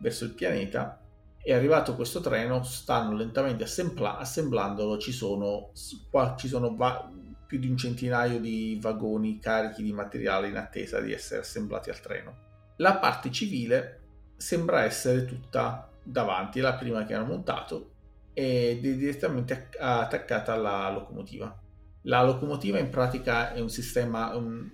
verso il pianeta. È arrivato questo treno, stanno lentamente assembla- assemblandolo. Ci sono, qua, ci sono va- più di un centinaio di vagoni carichi di materiale in attesa di essere assemblati al treno. La parte civile sembra essere tutta davanti, è la prima che hanno montato ed è direttamente attaccata alla locomotiva. La locomotiva in pratica è un sistema un,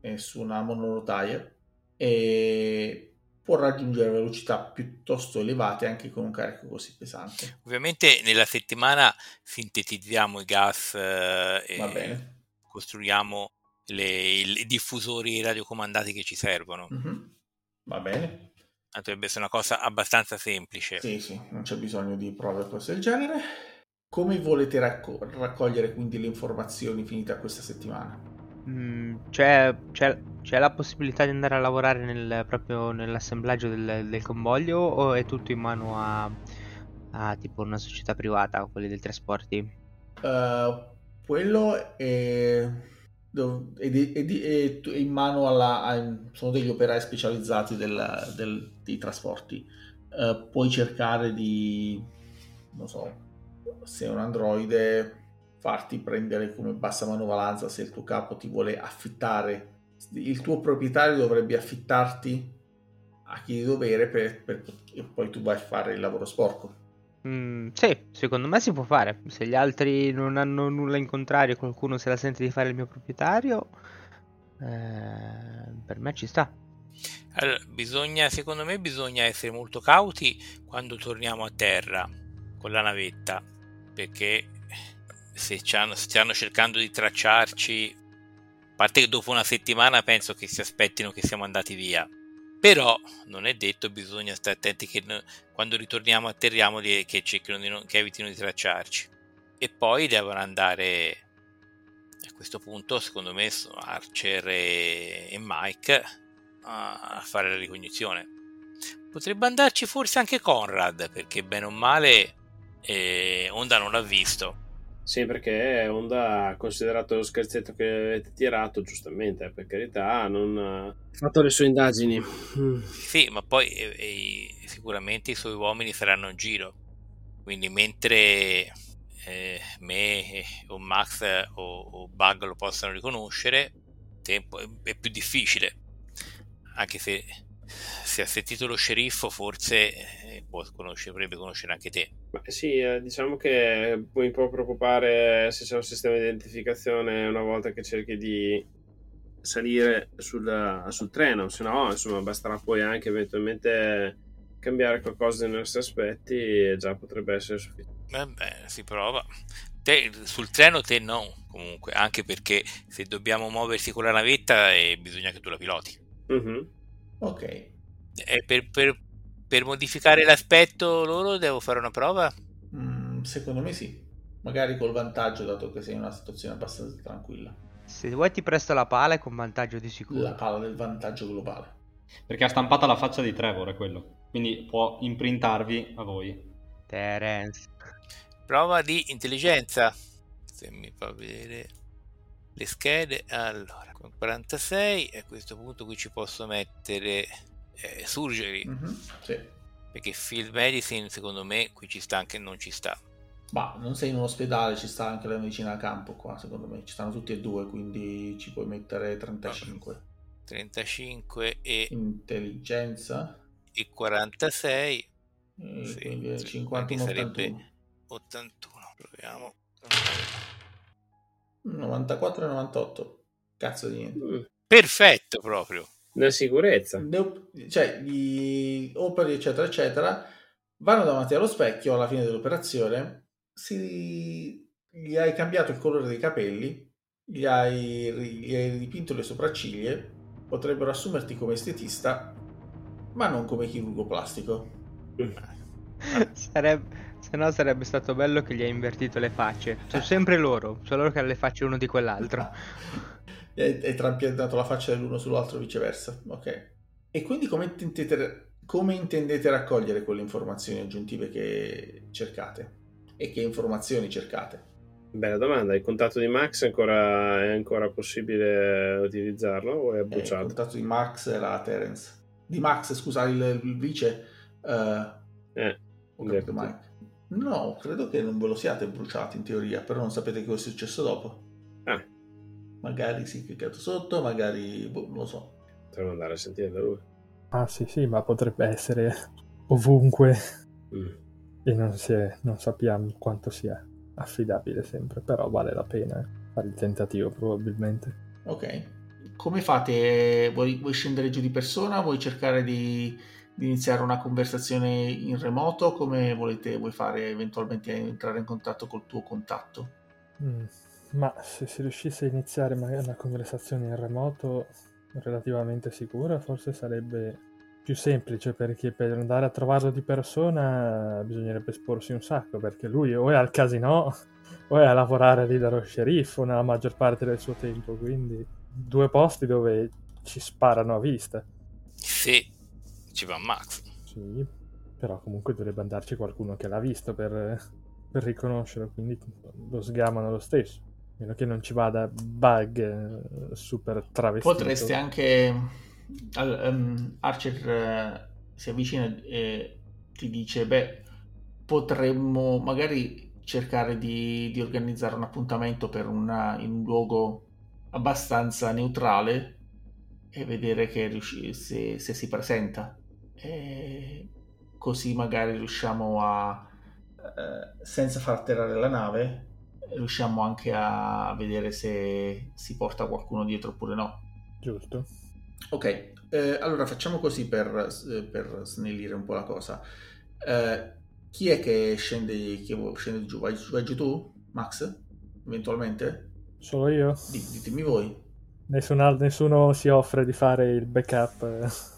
è su una monorotaia e può raggiungere velocità piuttosto elevate anche con un carico così pesante. Ovviamente nella settimana sintetizziamo i gas eh, e costruiamo le, i diffusori radiocomandati che ci servono. Mm-hmm. Va bene. Dovrebbe essere una cosa abbastanza semplice. Sì, sì, non c'è bisogno di prove o cose del genere. Come volete racco- raccogliere quindi le informazioni finita questa settimana? Mm, c'è, c'è, c'è, la possibilità di andare a lavorare nel, proprio nell'assemblaggio del, del, convoglio o è tutto in mano a, a tipo una società privata, quelli dei trasporti? Uh, quello è, è, in mano alla... A, sono degli operai specializzati del, del, dei trasporti. Uh, puoi cercare di... non so, se è un androide farti prendere come bassa manovalanza se il tuo capo ti vuole affittare il tuo proprietario dovrebbe affittarti a chi di dovere per, per, e poi tu vai a fare il lavoro sporco mm, sì, secondo me si può fare. Se gli altri non hanno nulla in contrario qualcuno se la sente di fare il mio proprietario eh, per me ci sta. Allora, bisogna, secondo me bisogna essere molto cauti quando torniamo a terra con la navetta perché se stanno cercando di tracciarci, a parte che dopo una settimana penso che si aspettino che siamo andati via. Però non è detto, bisogna stare attenti che quando ritorniamo atterriamo che, non, che evitino di tracciarci. E poi devono andare a questo punto, secondo me, Archer e, e Mike a fare la ricognizione. Potrebbe andarci forse anche Conrad, perché bene o male e Honda non l'ha visto. Sì, perché Honda ha considerato lo scherzetto che avete tirato, giustamente, per carità, non ha fatto le sue indagini. Sì, ma poi e, e, sicuramente i suoi uomini saranno in giro. Quindi mentre eh, me o Max o, o, Bug lo possano riconoscere, tempo è, è più difficile. Anche se se ha sentito lo sceriffo forse eh, può conoscere, potrebbe conoscere anche te. Ma sì, eh, diciamo che mi può preoccupare se c'è un sistema di identificazione una volta che cerchi di salire sul, sul treno, se no insomma basterà poi anche eventualmente cambiare qualcosa dei nostri aspetti e già potrebbe essere sufficiente. Vabbè, si prova. Te, sul treno te no, comunque, anche perché se dobbiamo muoversi con la navetta eh, bisogna che tu la piloti. Mm-hmm. Ok. E per, per, per, modificare l'aspetto loro devo fare una prova? Mm, secondo me sì. Magari col vantaggio, dato che sei in una situazione abbastanza tranquilla. Se vuoi ti presto la pala con vantaggio di sicuro. La pala del vantaggio globale. Perché ha stampato la faccia di Trevor, è quello. Quindi può imprintarvi a voi. Terence. Prova di intelligenza. Se mi fa vedere le schede. Allora, con 46 a questo punto qui ci posso mettere eh, surgery. Mm-hmm, sì. Perché field medicine secondo me qui ci sta anche non ci sta. Ma non sei in un ospedale, ci sta anche la medicina a campo qua, secondo me. Ci stanno tutti e due, quindi ci puoi mettere 35. 35 e... Intelligenza. E 46. E sì, quindi 51 81. 81. Proviamo. 94 e 98. Cazzo di niente. Mm. Perfetto proprio. La sicurezza. Cioè, gli operi, eccetera, eccetera, vanno davanti allo specchio alla fine dell'operazione, si... gli hai cambiato il colore dei capelli, gli hai, gli hai dipinto le sopracciglia, potrebbero assumerti come estetista, ma non come chirurgo plastico. Sarebbe, se no sarebbe stato bello che gli hai invertito le facce. Sono sempre loro, solo loro che hanno le facce uno di quell'altro. e trampiantato la faccia dell'uno sull'altro viceversa. Ok. E quindi come intendete, come intendete raccogliere quelle informazioni aggiuntive che cercate? E che informazioni cercate? Bella domanda, il contatto di Max è ancora, è ancora possibile utilizzarlo o è eh, bruciato? il contatto di Max era Terence. Di Max, scusa, il, il vice... Uh, eh, ho capito Mike. No, credo che non ve lo siate bruciati in teoria, però non sapete cosa è successo dopo. Magari si è cliccato sotto, magari boh, non lo so. Potremmo andare a sentire da lui. Ah sì sì, ma potrebbe essere ovunque Mm. e non, si è- non sappiamo quanto sia affidabile sempre, però vale la pena fare il tentativo probabilmente. Ok. Come fate? Vuoi, vuoi scendere giù di persona? Vuoi cercare di, di iniziare una conversazione in remoto? Come volete? Vuoi fare eventualmente entrare in contatto col tuo contatto? Mm, Ma se si riuscisse a iniziare magari una conversazione in remoto relativamente sicura, forse sarebbe più semplice perché per andare a trovarlo di persona bisognerebbe esporsi un sacco perché lui o è al casino o è a lavorare lì dallo sceriffo nella maggior parte del suo tempo, quindi due posti dove ci sparano a vista. Se ci va Max. Sì, però comunque dovrebbe andarci qualcuno che l'ha visto per, per riconoscerlo, quindi lo sgamano lo stesso. Meno che non ci vada bug eh, super travestito. Potreste anche. ehm, Archer eh, si avvicina e ti dice: Beh, potremmo magari cercare di, di organizzare un appuntamento per una, in un luogo abbastanza neutrale e vedere riusci- se, se si presenta. E così magari riusciamo a, eh, senza far atterrare la nave, riusciamo anche a vedere se si porta qualcuno dietro oppure no. Giusto. Ok, eh, allora facciamo così per, eh, per snellire un po' la cosa. Eh, chi è che scende, chi scende giù? Vai, vai giù tu, Max? Eventualmente? Solo io? Di- ditemi voi. Nessun nessuno si offre di fare il backup.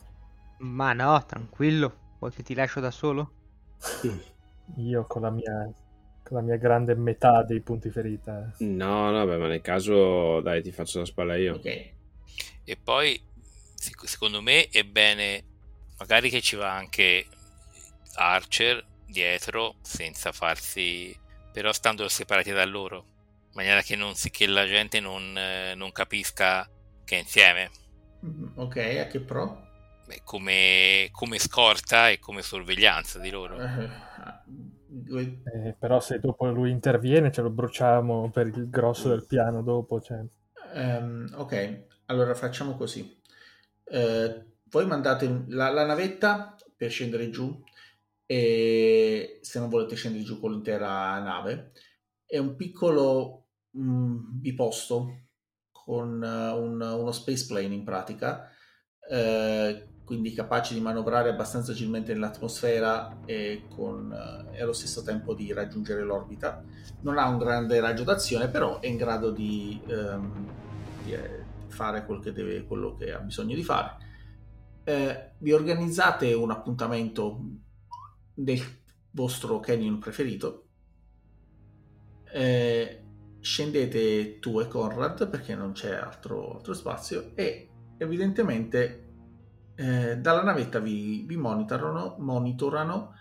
Ma no, tranquillo. Vuoi che ti lascio da solo? Io con la mia, la mia grande metà dei punti ferita. No, no, beh, ma nel caso, dai, ti faccio la spalla io. Ok. E poi, secondo me, è bene magari che ci va anche Archer dietro senza farsi, però stando separati da loro, in maniera che, non si- che la gente non, eh, non capisca che è insieme, Mm, Ok, a che pro? Beh, come, come scorta e come sorveglianza di loro. Eh, due- Eh, però se dopo lui interviene ce lo bruciamo per il grosso del piano dopo. Cioè. Ehm, ok, allora facciamo così. Eh, voi mandate la, la navetta per scendere giù e se non volete scendere giù con l'intera nave è un piccolo mm, biposto con eh, un- uno space plane in pratica eh, quindi capace di manovrare abbastanza agilmente nell'atmosfera e, con, eh, e allo stesso tempo di raggiungere l'orbita. Non ha un grande raggio d'azione però è in grado di, ehm, di, eh, fare quel che deve, quello che ha bisogno di fare. Eh, vi organizzate un appuntamento del vostro canyon preferito. Eh, scendete tu e Conrad perché non c'è altro, altro spazio e evidentemente eh, dalla navetta vi, vi monitorano, monitorano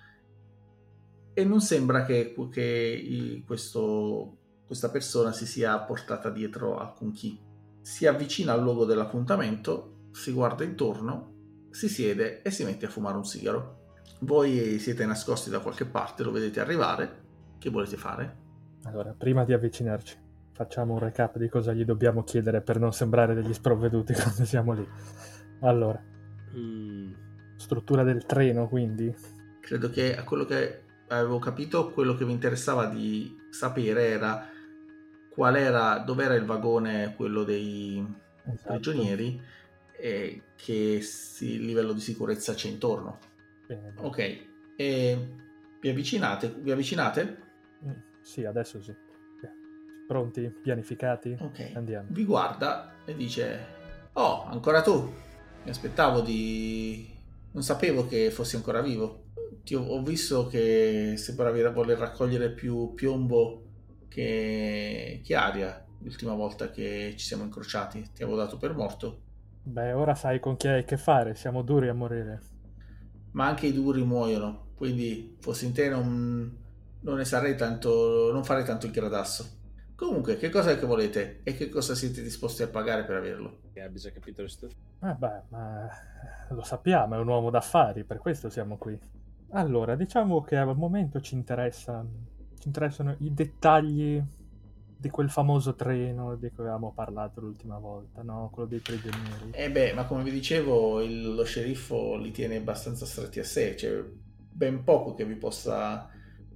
e non sembra che, che questo- questa persona si sia portata dietro alcun chi. Si avvicina al luogo dell'appuntamento, si guarda intorno, si siede e si mette a fumare un sigaro. Voi siete nascosti da qualche parte, lo vedete arrivare. Che volete fare? Allora, prima di avvicinarci, facciamo un recap di cosa gli dobbiamo chiedere per non sembrare degli sprovveduti quando siamo lì. Allora, Mm, struttura del treno, quindi. Credo che a quello che avevo capito, quello che vi interessava di sapere era qual era, dov'era il vagone, quello dei Esatto. prigionieri, e che si- livello di sicurezza c'è intorno. Bene. Ok, e vi avvicinate? Vi avvicinate? Mm, Sì, adesso sì. Pronti? Pianificati? Ok. Andiamo. Vi guarda e dice: Oh, ancora tu? Mi aspettavo di. Non sapevo che fossi ancora vivo. Ti ho, ho visto che sembravi voler raccogliere più piombo che, che aria l'ultima volta che ci siamo incrociati. Ti avevo dato per morto. Beh, ora sai con chi hai a che fare, siamo duri a morire. Ma anche i duri muoiono. Quindi, fossi in te, non, non ne sarei tanto. Non farei tanto il gradasso. Comunque, che cosa è che volete? E che cosa siete disposti a pagare per averlo? che abbia già capito le situazioni. Ah, beh, ma lo sappiamo, è un uomo d'affari, per questo siamo qui. Allora, diciamo che al momento ci interessa, ci interessano i dettagli di quel famoso treno di cui avevamo parlato l'ultima volta, no? Quello dei prigionieri. Eh beh, ma come vi dicevo, il- lo sceriffo li tiene abbastanza stretti a sé, c'è ben poco che vi possa,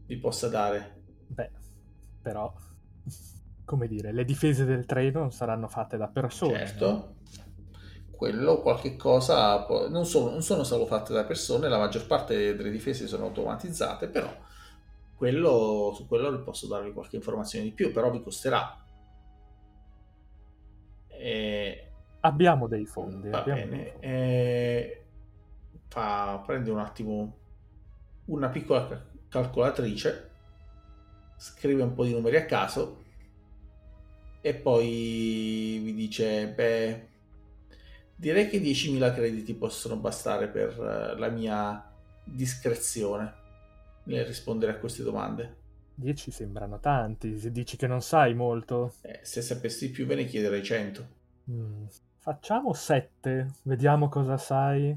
vi possa dare. Beh, però, come dire, le difese del treno saranno fatte da persone. Certo, quello qualche cosa, non sono, non sono solo fatte da persone, la maggior parte delle difese sono automatizzate, però quello, su quello posso darvi qualche informazione di più, però vi costerà. E- Abbiamo dei fondi. Va abbiamo bene, fondi. eh, fa- prende un attimo una piccola ca- calcolatrice, scrive un po' di numeri a caso e poi vi dice, beh, direi che 10.000 crediti possono bastare per eh, la mia discrezione nel rispondere a queste domande. 10 sembrano tanti, se dici che non sai molto. Eh, se sapessi più ve ne chiederei 100. Mm, Facciamo 7, vediamo cosa sai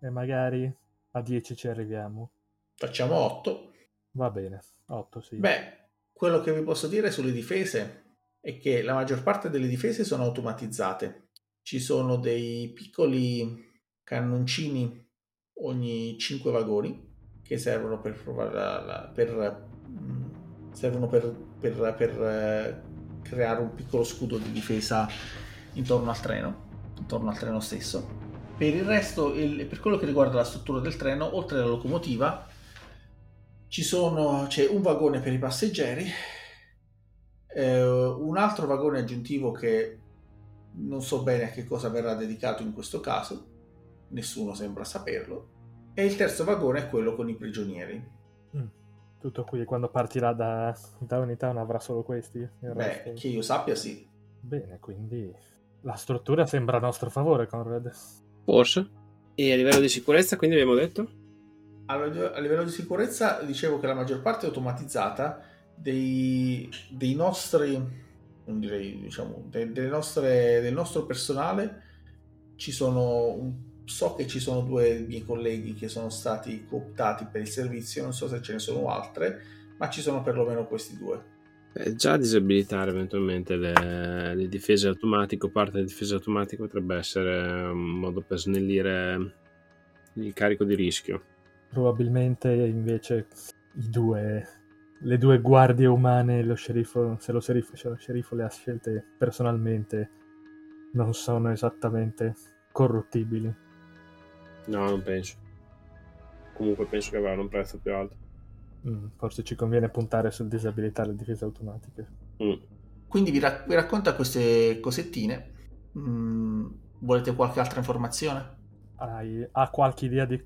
e magari a 10 ci arriviamo. Facciamo 8. Va bene, 8 sì. Beh, quello che vi posso dire sulle difese è che la maggior parte delle difese sono automatizzate. Ci sono dei piccoli cannoncini ogni 5 vagoni che servono per per, mm, servono per, per- per, eh, creare un piccolo scudo di difesa intorno al treno, intorno al treno stesso. Per il resto, il- per quello che riguarda la struttura del treno, oltre alla locomotiva, ci sono, c'è un vagone per i passeggeri, eh, un altro vagone aggiuntivo che non so bene a che cosa verrà dedicato in questo caso, nessuno sembra saperlo, e il terzo vagone è quello con i prigionieri. Mm, Tutto qui, quando partirà da, da Unitown avrà solo questi? Il Beh, resto- che io sappia sì. Bene, quindi la struttura sembra a nostro favore, Conrad. Forse. E a livello di sicurezza, quindi abbiamo detto? A, a livello di sicurezza dicevo che la maggior parte è automatizzata dei, dei nostri, non direi, diciamo, de- delle nostre, del nostro personale. Ci sono, so che ci sono due miei colleghi che sono stati cooptati per il servizio, non so se ce ne sono altre, ma ci sono perlomeno questi due. Eh, già disabilitare eventualmente le, le difese automatiche parte delle difese automatiche potrebbe essere un modo per snellire il carico di rischio. Probabilmente invece i due, le due guardie umane, lo sceriffo, se lo sceriffo, se lo sceriffo le ha scelte personalmente, non sono esattamente corruttibili. No, non penso. Comunque penso che avranno un prezzo più alto. Mm, forse ci conviene puntare sul disabilitare le difese automatiche. Mm. Quindi vi, rac- vi racconta queste cosettine. Mm, volete qualche altra informazione? Hai, ha qualche idea di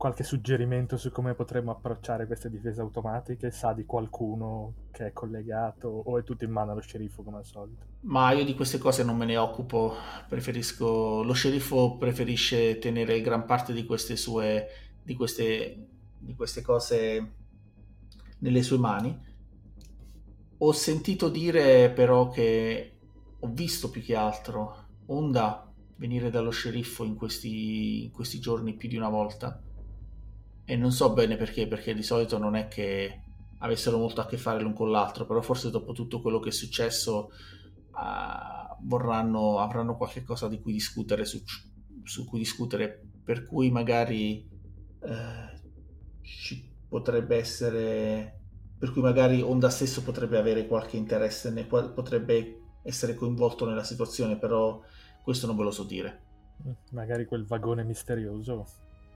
qualche suggerimento su come potremmo approcciare queste difese automatiche? Sa di qualcuno che è collegato o è tutto in mano allo sceriffo come al solito? Ma io di queste cose non me ne occupo, preferisco lo sceriffo preferisce tenere gran parte di queste sue di queste, di queste cose nelle sue mani. Ho sentito dire però che ho visto più che altro Onda venire dallo sceriffo in questi, in questi giorni più di una volta e non so bene perché, perché di solito non è che avessero molto a che fare l'un con l'altro, però forse dopo tutto quello che è successo ah, vorranno, avranno qualche cosa di cui discutere su, su cui discutere, per cui magari eh, ci potrebbe essere per cui magari Honda stesso potrebbe avere qualche interesse, ne, potrebbe essere coinvolto nella situazione, però questo non ve lo so dire. Magari quel vagone misterioso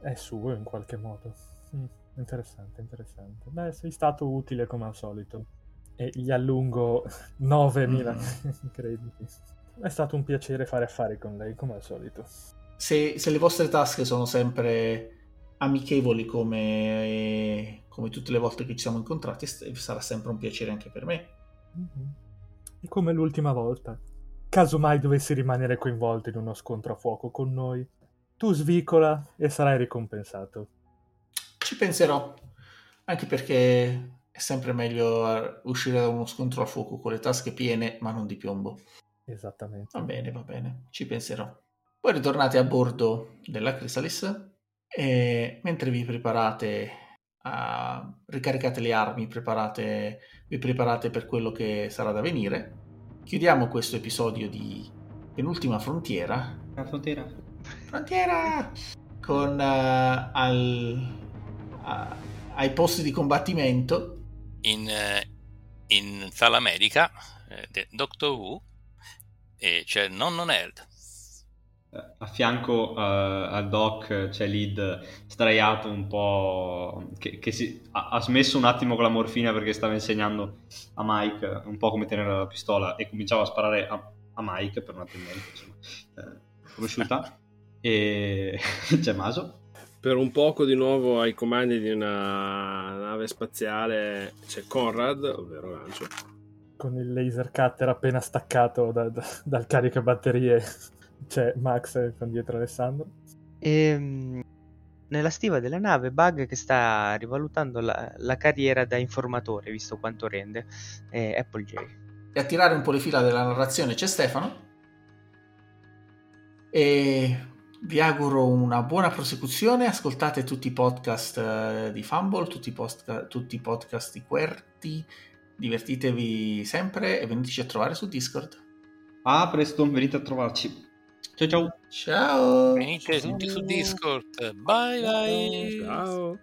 è suo in qualche modo. Mm, interessante, interessante. Beh, sei stato utile come al solito. E gli allungo 9000 Mm. crediti. È stato un piacere fare affari con lei, come al solito. Se, se le vostre tasche sono sempre amichevoli come, come tutte le volte che ci siamo incontrati, sarà sempre un piacere anche per me. Mhm. E come l'ultima volta, caso mai dovessi rimanere coinvolto in uno scontro a fuoco con noi, tu svicola e sarai ricompensato. Ci penserò, anche perché è sempre meglio uscire da uno scontro a fuoco con le tasche piene, ma non di piombo. Esattamente. Va bene, va bene, ci penserò. Poi ritornate a bordo della Chrysalis e mentre vi preparate uh, ricaricate le armi, preparate, vi preparate per quello che sarà da venire. Chiudiamo questo episodio di Penultima Frontiera. La frontiera. Frontiera! Con uh, al, uh, ai posti di combattimento. In, eh, in Sala Medica, eh, Doctor Who, e c'è Nonno Nerd. A fianco uh, al doc c'è Lid straiato un po' che, che si, ha, ha, smesso un attimo con la morfina perché stava insegnando a Mike un po' come tenere la pistola e cominciava a sparare a, a Mike per una tendenza insomma, eh, conosciuta e c'è Maso per un poco di nuovo ai comandi di una nave spaziale c'è Conrad ovvero Lancio con il laser cutter appena staccato da, da, dal caricabatterie c'è Max con dietro Alessandro. E, ehm, nella stiva della nave Bug che sta rivalutando la, la carriera da informatore, visto quanto rende, è Apple J. E a tirare un po' le fila della narrazione c'è Stefano. E vi auguro una buona prosecuzione. Ascoltate tutti i podcast eh, di Fumble, tutti i, post- tutti i podcast di Querti. Divertitevi sempre e veniteci a trovare su Discord. Ah, presto, venite a trovarci. Ciao ciao. Ciao. Venite tutti su Discord. Bye bye. Ciao.